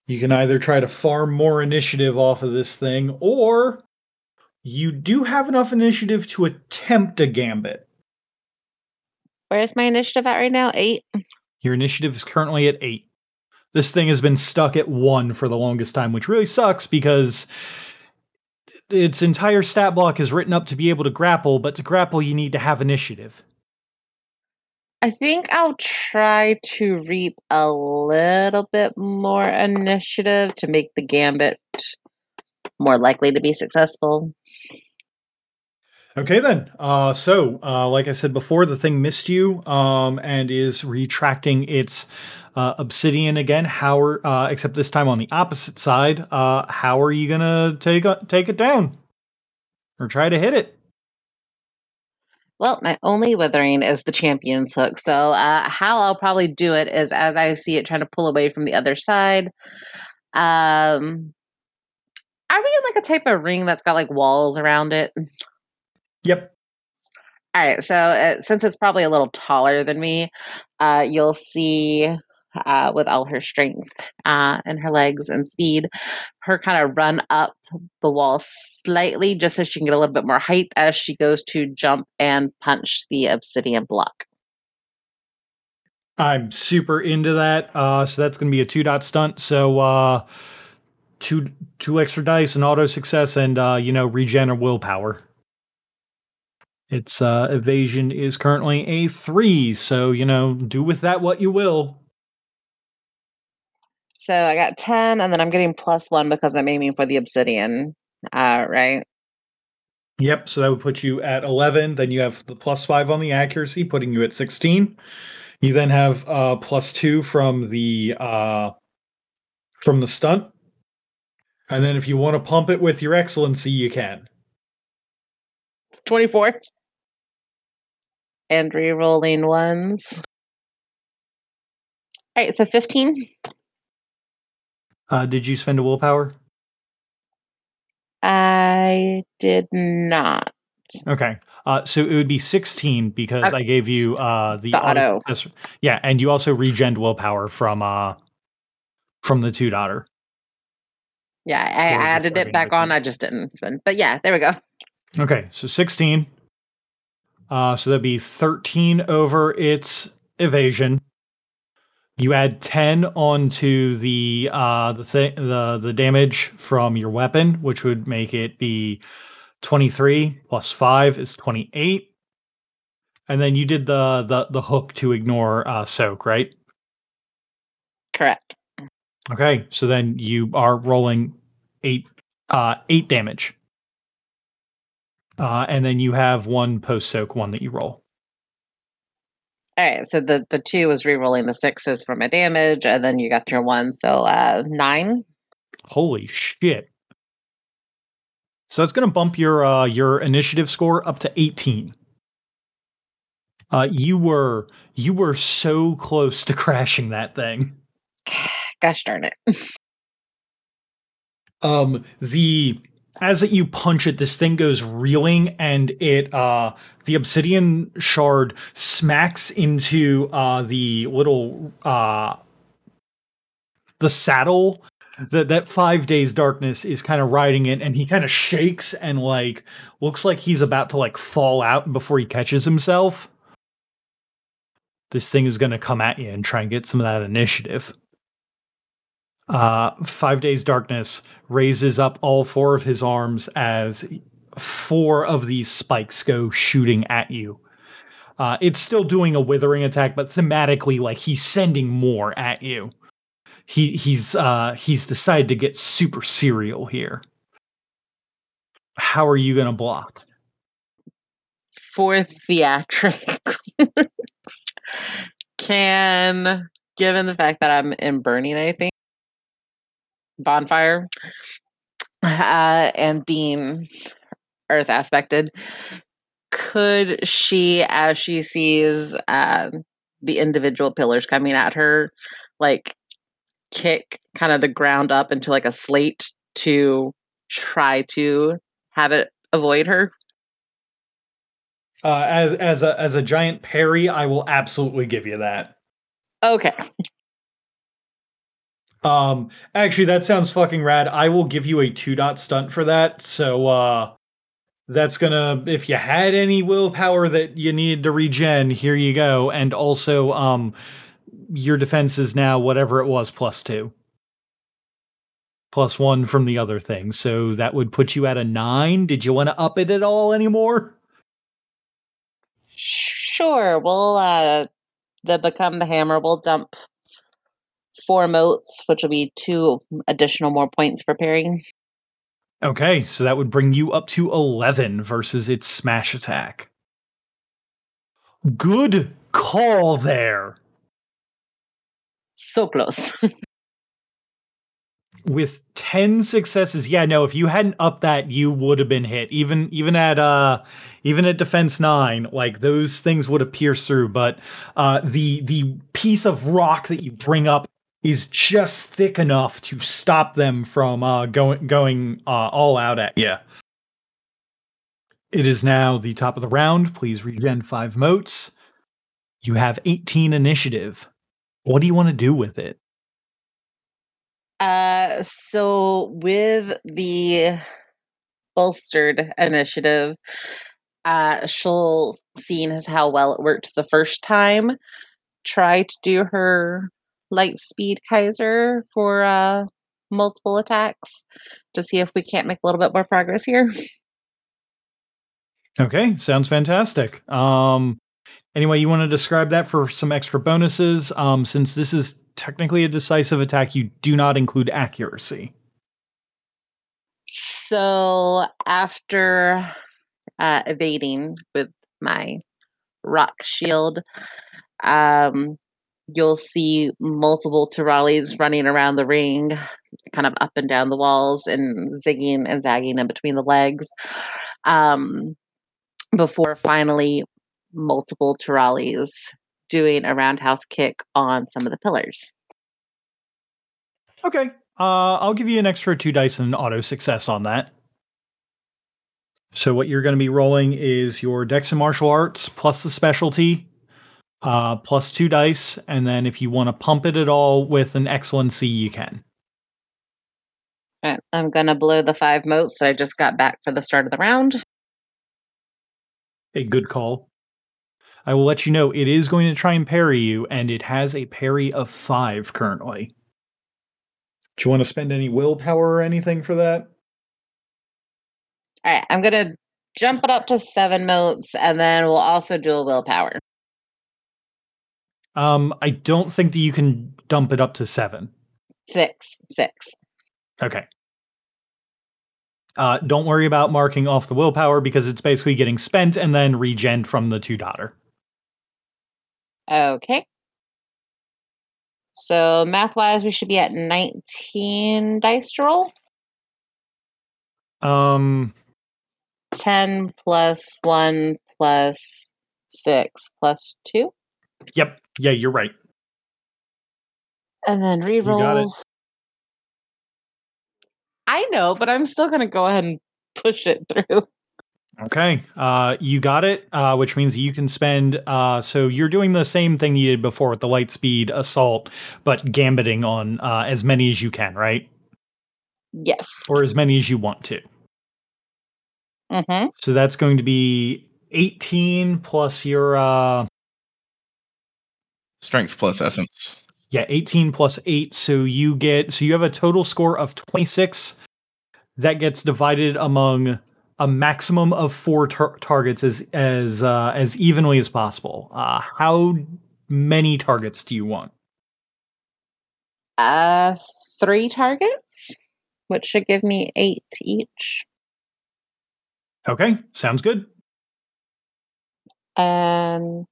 [SPEAKER 5] You can either try to farm more initiative off of this thing, or you do have enough initiative to attempt a gambit.
[SPEAKER 6] Where's my initiative at right now? Eight.
[SPEAKER 5] Your initiative is currently at eight. This thing has been stuck at one for the longest time, which really sucks because its entire stat block is written up to be able to grapple, but to grapple, you need to have initiative.
[SPEAKER 6] I think I'll try to reap a little bit more initiative to make the gambit more likely to be successful.
[SPEAKER 5] Okay, then. Uh, so, uh, like I said before, the thing missed you um, and is retracting its uh, obsidian again. How are, uh, except this time on the opposite side. Uh, how are you gonna take uh, take it down or try to hit it?
[SPEAKER 6] Well, my only withering is the champion's hook. So, uh, how I'll probably do it is as I see it trying to pull away from the other side. Um, are we in like a type of ring that's got like walls around it?
[SPEAKER 5] Yep.
[SPEAKER 6] All right. So, uh, since it's probably a little taller than me, uh, you'll see uh, with all her strength uh, and her legs and speed, her kind of run up the wall slightly just so she can get a little bit more height as she goes to jump and punch the obsidian block.
[SPEAKER 5] I'm super into that. Uh, so that's going to be a two dot stunt. So uh, two two extra dice, and auto success, and uh, you know regen or willpower. Its uh, evasion is currently a three, so you know do with that what you will.
[SPEAKER 6] So I got 10, and then I'm getting plus one because I'm aiming for the obsidian, uh, right?
[SPEAKER 5] Yep. So that would put you at eleven. Then you have the plus five on the accuracy, putting you at sixteen. You then have uh, plus two from the uh, from the stunt, and then if you want to pump it with your excellency, you can.
[SPEAKER 6] 24. And re rolling ones. All right, so 15.
[SPEAKER 5] Uh, did you spend a willpower?
[SPEAKER 6] I did not.
[SPEAKER 5] Okay. Uh, so it would be 16 because
[SPEAKER 6] Okay.
[SPEAKER 5] I gave you uh, the,
[SPEAKER 6] The auto.
[SPEAKER 5] success- Yeah, and you also regen willpower from uh, from the two daughter.
[SPEAKER 6] Yeah, I, I added it back on. I just didn't spend. But yeah, there we go.
[SPEAKER 5] Okay, so 16. Uh, so that'd be 13 over its evasion. You add 10 onto the uh the thing the the damage from your weapon, which would make it be 23 plus 5 is 28. And then you did the the the hook to ignore uh soak, right?
[SPEAKER 6] Correct.
[SPEAKER 5] Okay, so then you are rolling 8 uh 8 damage. Uh and then you have one post soak one that you roll.
[SPEAKER 6] All right, so the the two was re-rolling the sixes for my damage, and then you got your one, so uh nine.
[SPEAKER 5] Holy shit. So that's going to bump your uh your initiative score up to 18. Uh you were you were so close to crashing that thing.
[SPEAKER 6] Gosh darn it!
[SPEAKER 5] Um the as you punch it this thing goes reeling and it uh the obsidian shard smacks into uh the little uh the saddle that that five days darkness is kind of riding it and he kind of shakes and like looks like he's about to like fall out before he catches himself. This thing is going to come at you and try and get some of that initiative uh five days darkness raises up all four of his arms as four of these spikes go shooting at you uh it's still doing a withering attack but thematically like he's sending more at you he he's uh he's decided to get super serial here. How are you gonna block?
[SPEAKER 6] For theatrics, can given the fact that I'm in burning, I think bonfire, uh, and being earth aspected, could she, as she sees um, the individual pillars coming at her, like kick kind of the ground up into like a slate to try to have it avoid her?
[SPEAKER 5] Uh, as as a as a giant parry, I will absolutely give you that.
[SPEAKER 6] Okay.
[SPEAKER 5] Um, actually, that sounds fucking rad. I will give you a two dot stunt for that. So uh, that's gonna if you had any willpower that you needed to regen, here you go. And also, um, your defense is now whatever it was plus two. Plus one from the other thing. So that would put you at a nine. Did you want to up it at all anymore?
[SPEAKER 6] Sure. We'll uh the become the hammer We'll dump four motes, which will be two additional more points for parrying.
[SPEAKER 5] Okay, so that would bring you up to 11 versus its smash attack. Good call there.
[SPEAKER 6] So close.
[SPEAKER 5] With 10 successes. Yeah, no, if you hadn't upped that, you would have been hit. Even even at uh even at defense 9, like those things would have pierced through, but uh the the piece of rock that you bring up is just thick enough to stop them from uh going going uh all out at you. It is now the top of the round. Please regen 5 motes. You have 18 initiative. What do you want to do with it?
[SPEAKER 6] Uh, so with the bolstered initiative, uh, she'll, seeing as how well it worked the first time, try to do her light speed Kaiser for uh, multiple attacks to see if we can't make a little bit more progress here.
[SPEAKER 5] Okay, sounds fantastic. Um, anyway, you want to describe that for some extra bonuses? Um, since this is technically a decisive attack, you do not include accuracy.
[SPEAKER 6] So after uh, evading with my rock shield, um, you'll see multiple Tiralis running around the ring, kind of up and down the walls and zigging and zagging in between the legs. Um, before finally multiple Tiralis doing a roundhouse kick on some of the pillars.
[SPEAKER 5] Okay, uh, I'll give you an extra two dice and auto success on that. So what you're going to be rolling is your Dex and Martial Arts plus the specialty, uh, plus two dice, and then if you want to pump it at all with an excellency, you can.
[SPEAKER 6] Alright, I'm gonna blow the five motes that I just got back for the start of the round.
[SPEAKER 5] A good call. I will let you know it is going to try and parry you, and it has a parry of five currently. Do you want to spend any willpower or anything for that?
[SPEAKER 6] All right, I'm gonna jump it up to seven motes, and then we'll also do a willpower.
[SPEAKER 5] Um, I don't think that you can dump it up to seven.
[SPEAKER 6] Six, six.
[SPEAKER 5] Okay. Uh, don't worry about marking off the willpower because it's basically getting spent and then regen from the two daughter.
[SPEAKER 6] Okay. So math wise, we should be at 19 dice to roll.
[SPEAKER 5] Um,
[SPEAKER 6] 10 plus 1 plus 6 plus 2.
[SPEAKER 5] yep. Yeah, you're right.
[SPEAKER 6] And then rerolls. I know, but I'm still going to go ahead and push it through.
[SPEAKER 5] Okay. Uh, you got it, uh, which means you can spend. Uh, so you're doing the same thing you did before with the light speed assault, but gambiting on uh, as many as you can, right?
[SPEAKER 6] Yes.
[SPEAKER 5] Or as many as you want to.
[SPEAKER 6] Mm-hmm.
[SPEAKER 5] So that's going to be 18 plus your uh
[SPEAKER 2] Strength plus essence.
[SPEAKER 5] yeah, 18 plus 8 so you get so you have a total score of 26 that gets divided among a maximum of 4 tar- targets as as uh as evenly as possible. Uh how many targets do you want?
[SPEAKER 6] Uh, three targets, which should give me eight each.
[SPEAKER 5] Okay, sounds good.
[SPEAKER 6] Um,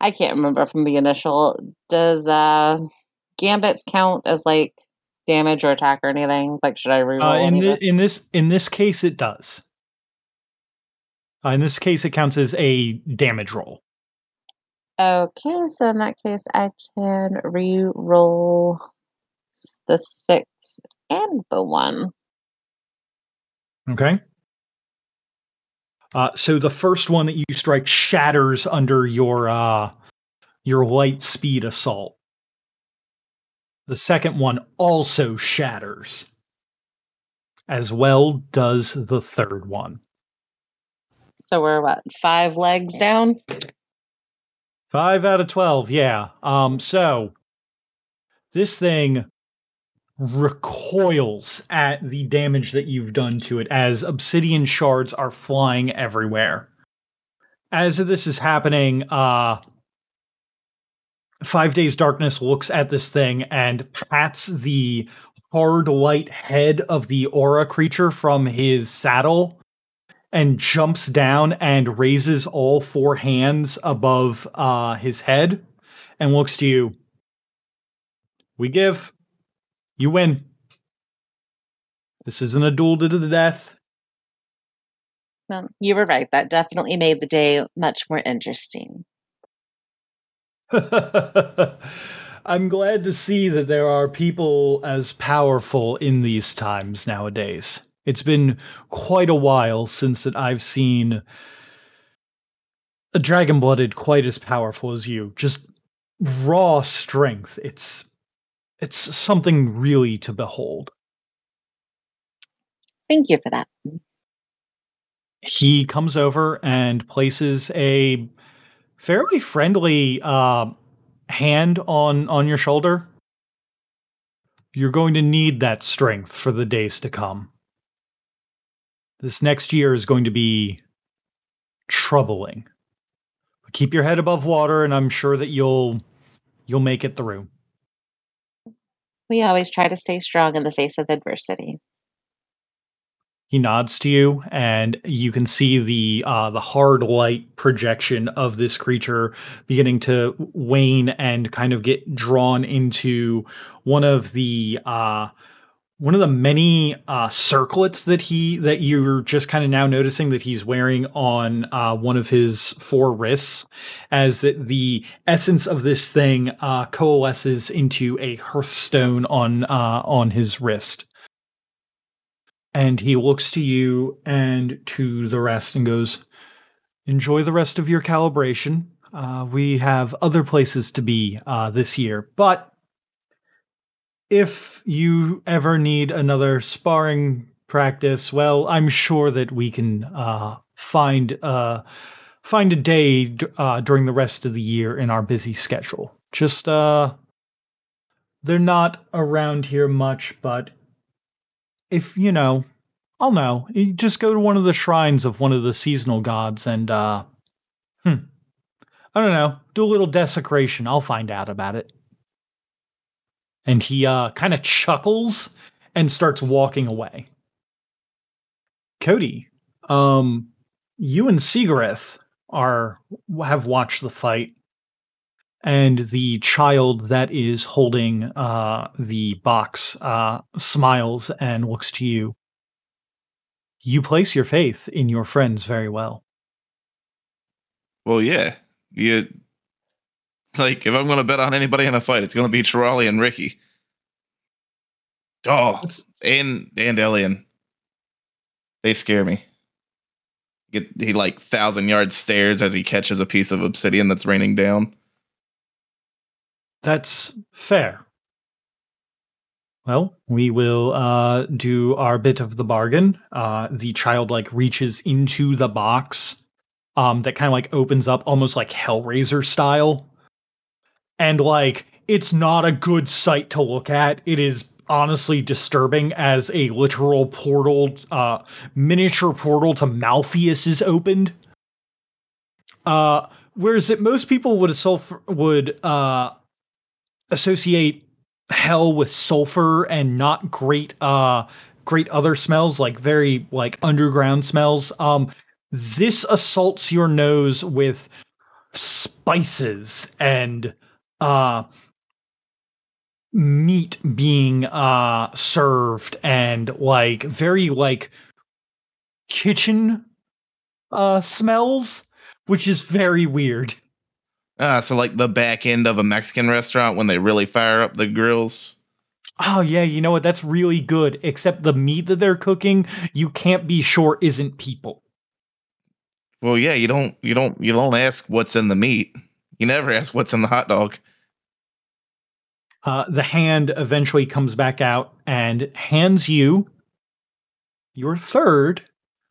[SPEAKER 6] I can't remember from the initial. Does uh gambits count as like damage or attack or anything? Like, should I reroll
[SPEAKER 5] Uh, in,
[SPEAKER 6] this?
[SPEAKER 5] in this in this case it does. Uh, in this case it counts as a damage roll.
[SPEAKER 6] Okay, so in that case, I can re-roll the six and the one.
[SPEAKER 5] Okay. Uh, so the first one that you strike shatters under your uh, your light speed assault. The second one also shatters. As well does the third one.
[SPEAKER 6] So we're what five legs down?
[SPEAKER 5] Five out of twelve, yeah. Um, so this thing recoils at the damage that you've done to it as obsidian shards are flying everywhere. As this is happening, uh Five Days Darkness looks at this thing and pats the hard light head of the aura creature from his saddle and jumps down and raises all four hands above uh, his head and looks to you. We give. You win. This isn't a duel to the death.
[SPEAKER 6] No, you were right. That definitely made the day much more interesting.
[SPEAKER 5] I'm glad to see that there are people as powerful in these times nowadays. It's been quite a while since that I've seen a dragon blooded quite as powerful as you. Just raw strength. It's it's something really to behold.
[SPEAKER 6] Thank you for that.
[SPEAKER 5] He comes over and places a fairly friendly uh, hand on on your shoulder. You're going to need that strength for the days to come. This next year is going to be troubling. But keep your head above water, and I'm sure that you'll you'll make it through.
[SPEAKER 6] We always try to stay strong in the face of adversity.
[SPEAKER 5] He nods to you, and you can see the uh, the hard light projection of this creature beginning to wane and kind of get drawn into one of the uh, one of the many uh, circlets that he that you're just kind of now noticing that he's wearing on uh, one of his four wrists, as that the essence of this thing uh, coalesces into a hearthstone on uh, on his wrist and he looks to you and to the rest and goes, Enjoy the rest of your calibration. Uh, we have other places to be uh, this year, but if you ever need another sparring practice, well, I'm sure that we can uh, find uh, find a day uh, during the rest of the year in our busy schedule. Just uh, they're not around here much, but if you know, I'll know. You just go to one of the shrines of one of the seasonal gods and uh hmm. I don't know, do a little desecration. I'll find out about it. And he uh kind of chuckles and starts walking away. Cody, um you and Sigareth are have watched the fight and the child that is holding uh, the box uh, smiles and looks to you. You place your faith in your friends very well.
[SPEAKER 2] Well, yeah. You like if I'm gonna bet on anybody in a fight, it's gonna be Charlie and Ricky. Oh, and and Elian. They scare me. Get he like thousand yard stares as he catches a piece of obsidian that's raining down.
[SPEAKER 5] That's fair. Well, we will uh, do our bit of the bargain. Uh, the child like reaches into the box um, that kind of like opens up almost like Hellraiser style. And like it's not a good sight to look at. It is honestly disturbing as a literal portal, uh, miniature portal to Malfeas is opened. Uh, whereas that most people would sulfur would uh, associate hell with sulfur and not great uh great other smells like very like underground smells um this assaults your nose with spices and uh meat being uh served and like very like kitchen uh smells which is very weird
[SPEAKER 2] Ah, so like the back end of a Mexican restaurant when they really fire up the grills.
[SPEAKER 5] Oh yeah, you know what? That's really good. Except the meat that they're cooking, you can't be sure isn't people.
[SPEAKER 2] Well, yeah, you don't you don't you don't ask what's in the meat. You never ask what's in the hot dog.
[SPEAKER 5] Uh, the hand eventually comes back out and hands you your third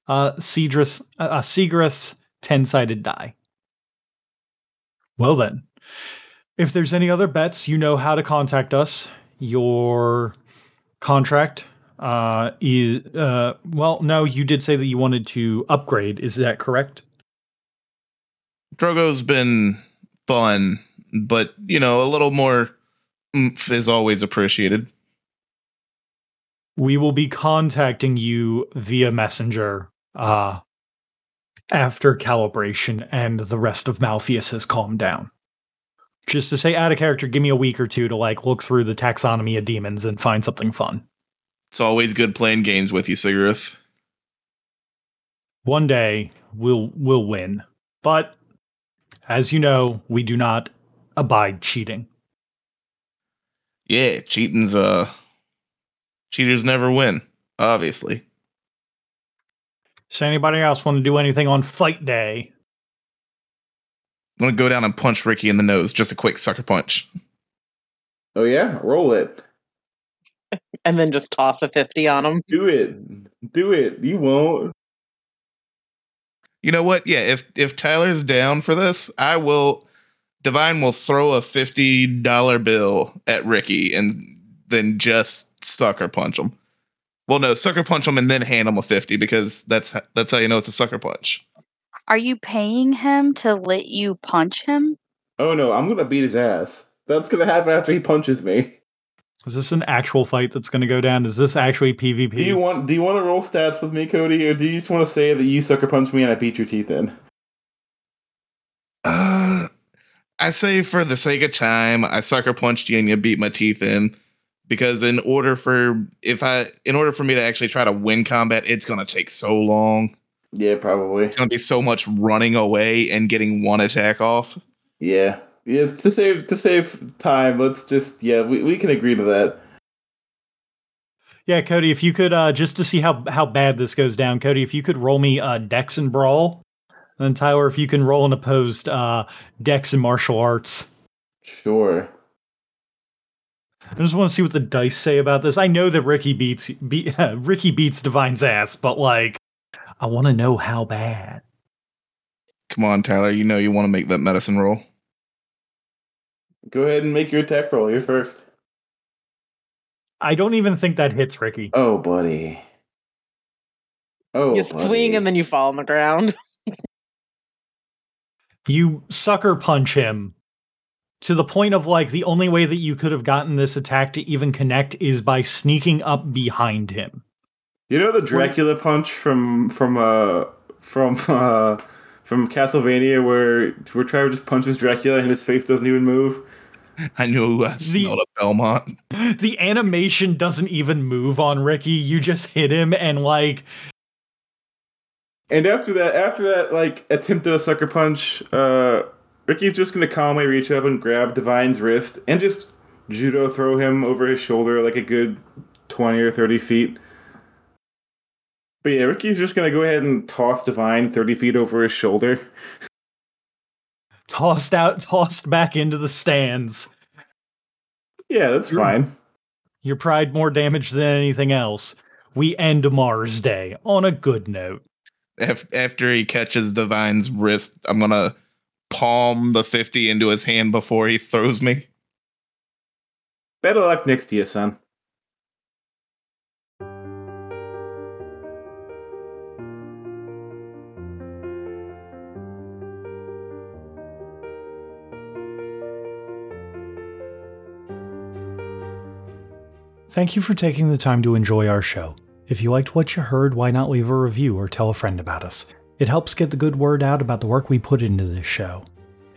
[SPEAKER 5] uh, Cedrus, uh, Seagrass ten-sided die. Well then, if there's any other bets, you know how to contact us. Your contract uh, is uh, well. No, you did say that you wanted to upgrade. Is that correct?
[SPEAKER 2] Drogo's been fun, but you know, a little more oomph is always appreciated.
[SPEAKER 5] we will be contacting you via messenger uh after calibration and the rest of Malfeas has calmed down. Just to say out of character, give me a week or two to like look through the taxonomy of demons and find something fun.
[SPEAKER 2] It's always good playing games with you, Sigareth.
[SPEAKER 5] One day we'll we'll win. But as you know, we do not abide cheating.
[SPEAKER 2] Yeah, cheating's uh cheaters never win, obviously.
[SPEAKER 5] Does anybody else want to do anything on fight day?
[SPEAKER 2] I'm gonna go down and punch Ricky in the nose. Just a quick sucker punch.
[SPEAKER 7] Oh yeah, roll it.
[SPEAKER 6] And then just toss a 50 on him.
[SPEAKER 7] Do it. Do it. You won't.
[SPEAKER 2] You know what? Yeah, if if Tyler's down for this, I will Divine will throw a fifty dollar bill at Ricky and then just sucker punch him. Well, no, sucker punch him and then hand him a fifty because that's that's how you know it's a sucker punch.
[SPEAKER 3] Are you paying him to let you punch him?
[SPEAKER 7] Oh no, I'm gonna beat his ass. That's gonna happen after he punches me.
[SPEAKER 5] Is this an actual fight that's going to go down? Is this actually PvP?
[SPEAKER 7] Do you want do you want to roll stats with me, Cody, or do you just want to say that you sucker punched me and I beat your teeth in?
[SPEAKER 2] Uh, I say for the sake of time, I sucker punched you and you beat my teeth in. Because in order for if I in order for me to actually try to win combat, it's gonna take so long.
[SPEAKER 7] Yeah, probably.
[SPEAKER 2] It's gonna be so much running away and getting one attack off.
[SPEAKER 7] Yeah. Yeah, to save to save time, let's just yeah, we, we can agree to that.
[SPEAKER 5] Yeah, Cody, if you could uh just to see how how bad this goes down, Cody, if you could roll me uh Dex and Brawl, and then Tyler, if you can roll an opposed uh Dex and martial arts.
[SPEAKER 7] Sure.
[SPEAKER 5] I just want to see what the dice say about this. I know that Ricky beats be, Ricky beats Divine's ass, but like, I want to know how bad.
[SPEAKER 2] Come on, Tyler. You know you want to make that medicine roll.
[SPEAKER 7] Go ahead and make your attack roll. You're first.
[SPEAKER 5] I don't even think that hits Ricky.
[SPEAKER 7] Oh, buddy. Oh,
[SPEAKER 6] you swing and then you fall on the ground.
[SPEAKER 5] You sucker punch him to the point of like the only way that you could have gotten this attack to even connect is by sneaking up behind him.
[SPEAKER 7] You know the Dracula punch from from uh from uh from Castlevania where where Trevor just punches Dracula and his face doesn't even move.
[SPEAKER 2] I knew I smelled a Belmont.
[SPEAKER 5] The animation doesn't even move on Ricky. You just hit him and like
[SPEAKER 7] And after that, after that, like attempted a sucker punch, uh, Ricky's just gonna calmly reach up and grab Divine's wrist and just judo throw him over his shoulder like a good twenty or thirty feet. But yeah, Ricky's just gonna go ahead and toss Divine thirty feet over his shoulder.
[SPEAKER 5] tossed out, tossed back into the stands.
[SPEAKER 7] Yeah, that's fine.
[SPEAKER 5] Your pride more damage than anything else. We end Mars Day on a good note.
[SPEAKER 2] Af- After he catches Divine's wrist, I'm gonna palm the fifty into his hand before he throws me.
[SPEAKER 7] Better luck next to you, son.
[SPEAKER 5] Thank you for taking the time to enjoy our show. If you liked what you heard, why not leave a review or tell a friend about us? It helps get the good word out about the work we put into this show.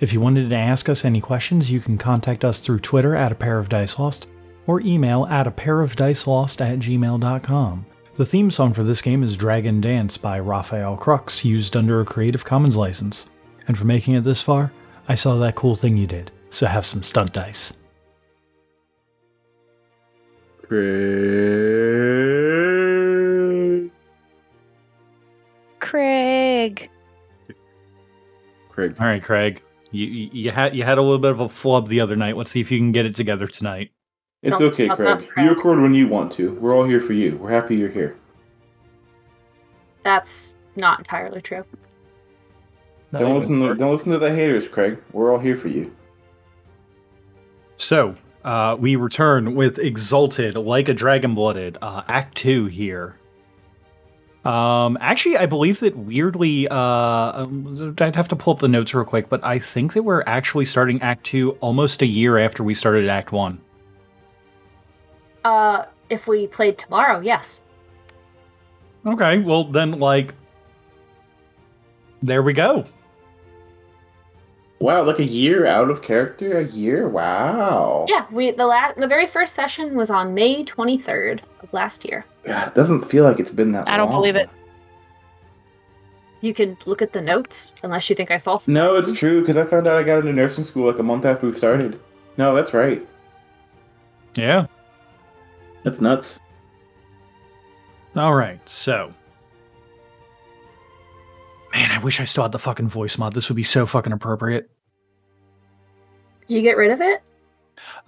[SPEAKER 5] If you wanted to ask us any questions, you can contact us through Twitter at a pair of dice lost or email at a pair of dice lost at gmail.com. The theme song for this game is Dragon Dance by Rafael Krux, used under a Creative Commons license. And for making it this far, I saw that cool thing you did, so have some stunt dice.
[SPEAKER 7] Craig.
[SPEAKER 3] Craig.
[SPEAKER 7] Craig.
[SPEAKER 5] All right, Craig. You, you you had you had a little bit of a flub the other night. Let's see if you can get it together tonight.
[SPEAKER 7] It's
[SPEAKER 1] Don't
[SPEAKER 7] okay, Craig.
[SPEAKER 1] up, Craig.
[SPEAKER 7] You record when you want to. We're all here for you. We're happy you're here.
[SPEAKER 1] That's not entirely true.
[SPEAKER 7] Don't listen to don't listen to the haters, Craig. We're all here for you.
[SPEAKER 5] So uh, we return with Exalted, like a Dragon Blooded, uh, Act Two here. Um, actually, I believe that weirdly, uh, um, I'd have to pull up the notes real quick, but I think that we're actually starting Act Two almost a year after we started Act One.
[SPEAKER 1] Uh, if we played tomorrow, yes.
[SPEAKER 5] Okay, well then, like, there we go.
[SPEAKER 7] Wow, like a year out of character? A year? Wow.
[SPEAKER 1] Yeah, we the last the very first session was on May 23rd of last year.
[SPEAKER 7] God, it doesn't feel like it's been that long.
[SPEAKER 3] I don't
[SPEAKER 7] long.
[SPEAKER 3] believe it.
[SPEAKER 1] You can look at the notes unless you think I falsified.
[SPEAKER 7] No, it's true because I found out I got into nursing school like a month after we started. No, that's right.
[SPEAKER 5] Yeah.
[SPEAKER 7] That's nuts.
[SPEAKER 5] All right. So, man, I wish I still had the fucking voice mod. This would be so fucking appropriate.
[SPEAKER 1] Did you get rid of it?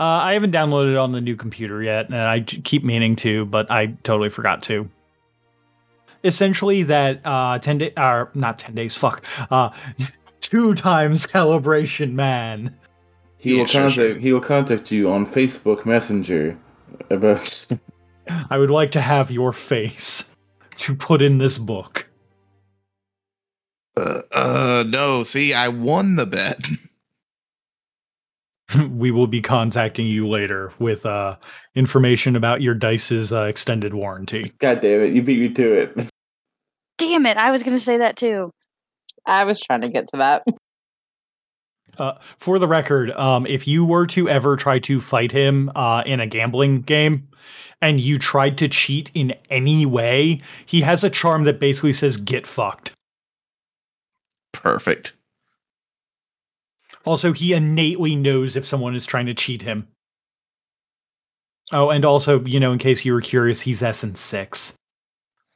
[SPEAKER 5] Uh, I haven't downloaded it on the new computer yet, and I keep meaning to, but I totally forgot to. Essentially, that uh, ten day, or not ten days, fuck, uh, two times calibration man.
[SPEAKER 7] He
[SPEAKER 2] Yeah,
[SPEAKER 7] will
[SPEAKER 2] sure,
[SPEAKER 7] contact
[SPEAKER 2] sure.
[SPEAKER 7] he will contact you on Facebook Messenger about
[SPEAKER 5] I would like to have your face to put in this book.
[SPEAKER 2] Uh, uh, no. See, I won the bet.
[SPEAKER 5] we will be contacting you later with uh, information about your dice's uh, extended warranty.
[SPEAKER 7] God damn it, you beat me to it.
[SPEAKER 3] Damn it! I was gonna say that too.
[SPEAKER 6] I was trying to get to that.
[SPEAKER 5] Uh, for the record, um, if you were to ever try to fight him uh, in a gambling game and you tried to cheat in any way, he has a charm that basically says "get fucked."
[SPEAKER 2] Perfect.
[SPEAKER 5] Also, he innately knows if someone is trying to cheat him. Oh, and also, you know, in case you were curious, he's Essence six.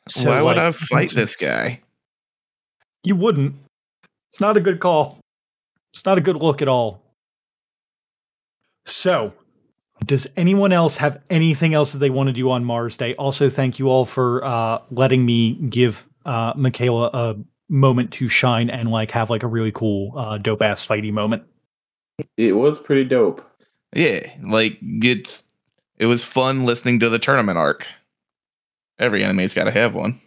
[SPEAKER 5] So,
[SPEAKER 2] Why would
[SPEAKER 5] like,
[SPEAKER 2] I fight this guy?
[SPEAKER 5] You wouldn't. It's not a good call. It's not a good look at all. So, does anyone else have anything else that they want to do on Mars Day? Also, thank you all for uh, letting me give uh, Michaela a moment to shine and like have like a really cool, uh, dope ass fighty moment.
[SPEAKER 7] It was pretty dope.
[SPEAKER 2] Yeah, like it's it was fun listening to the tournament arc. Every anime's got to have one.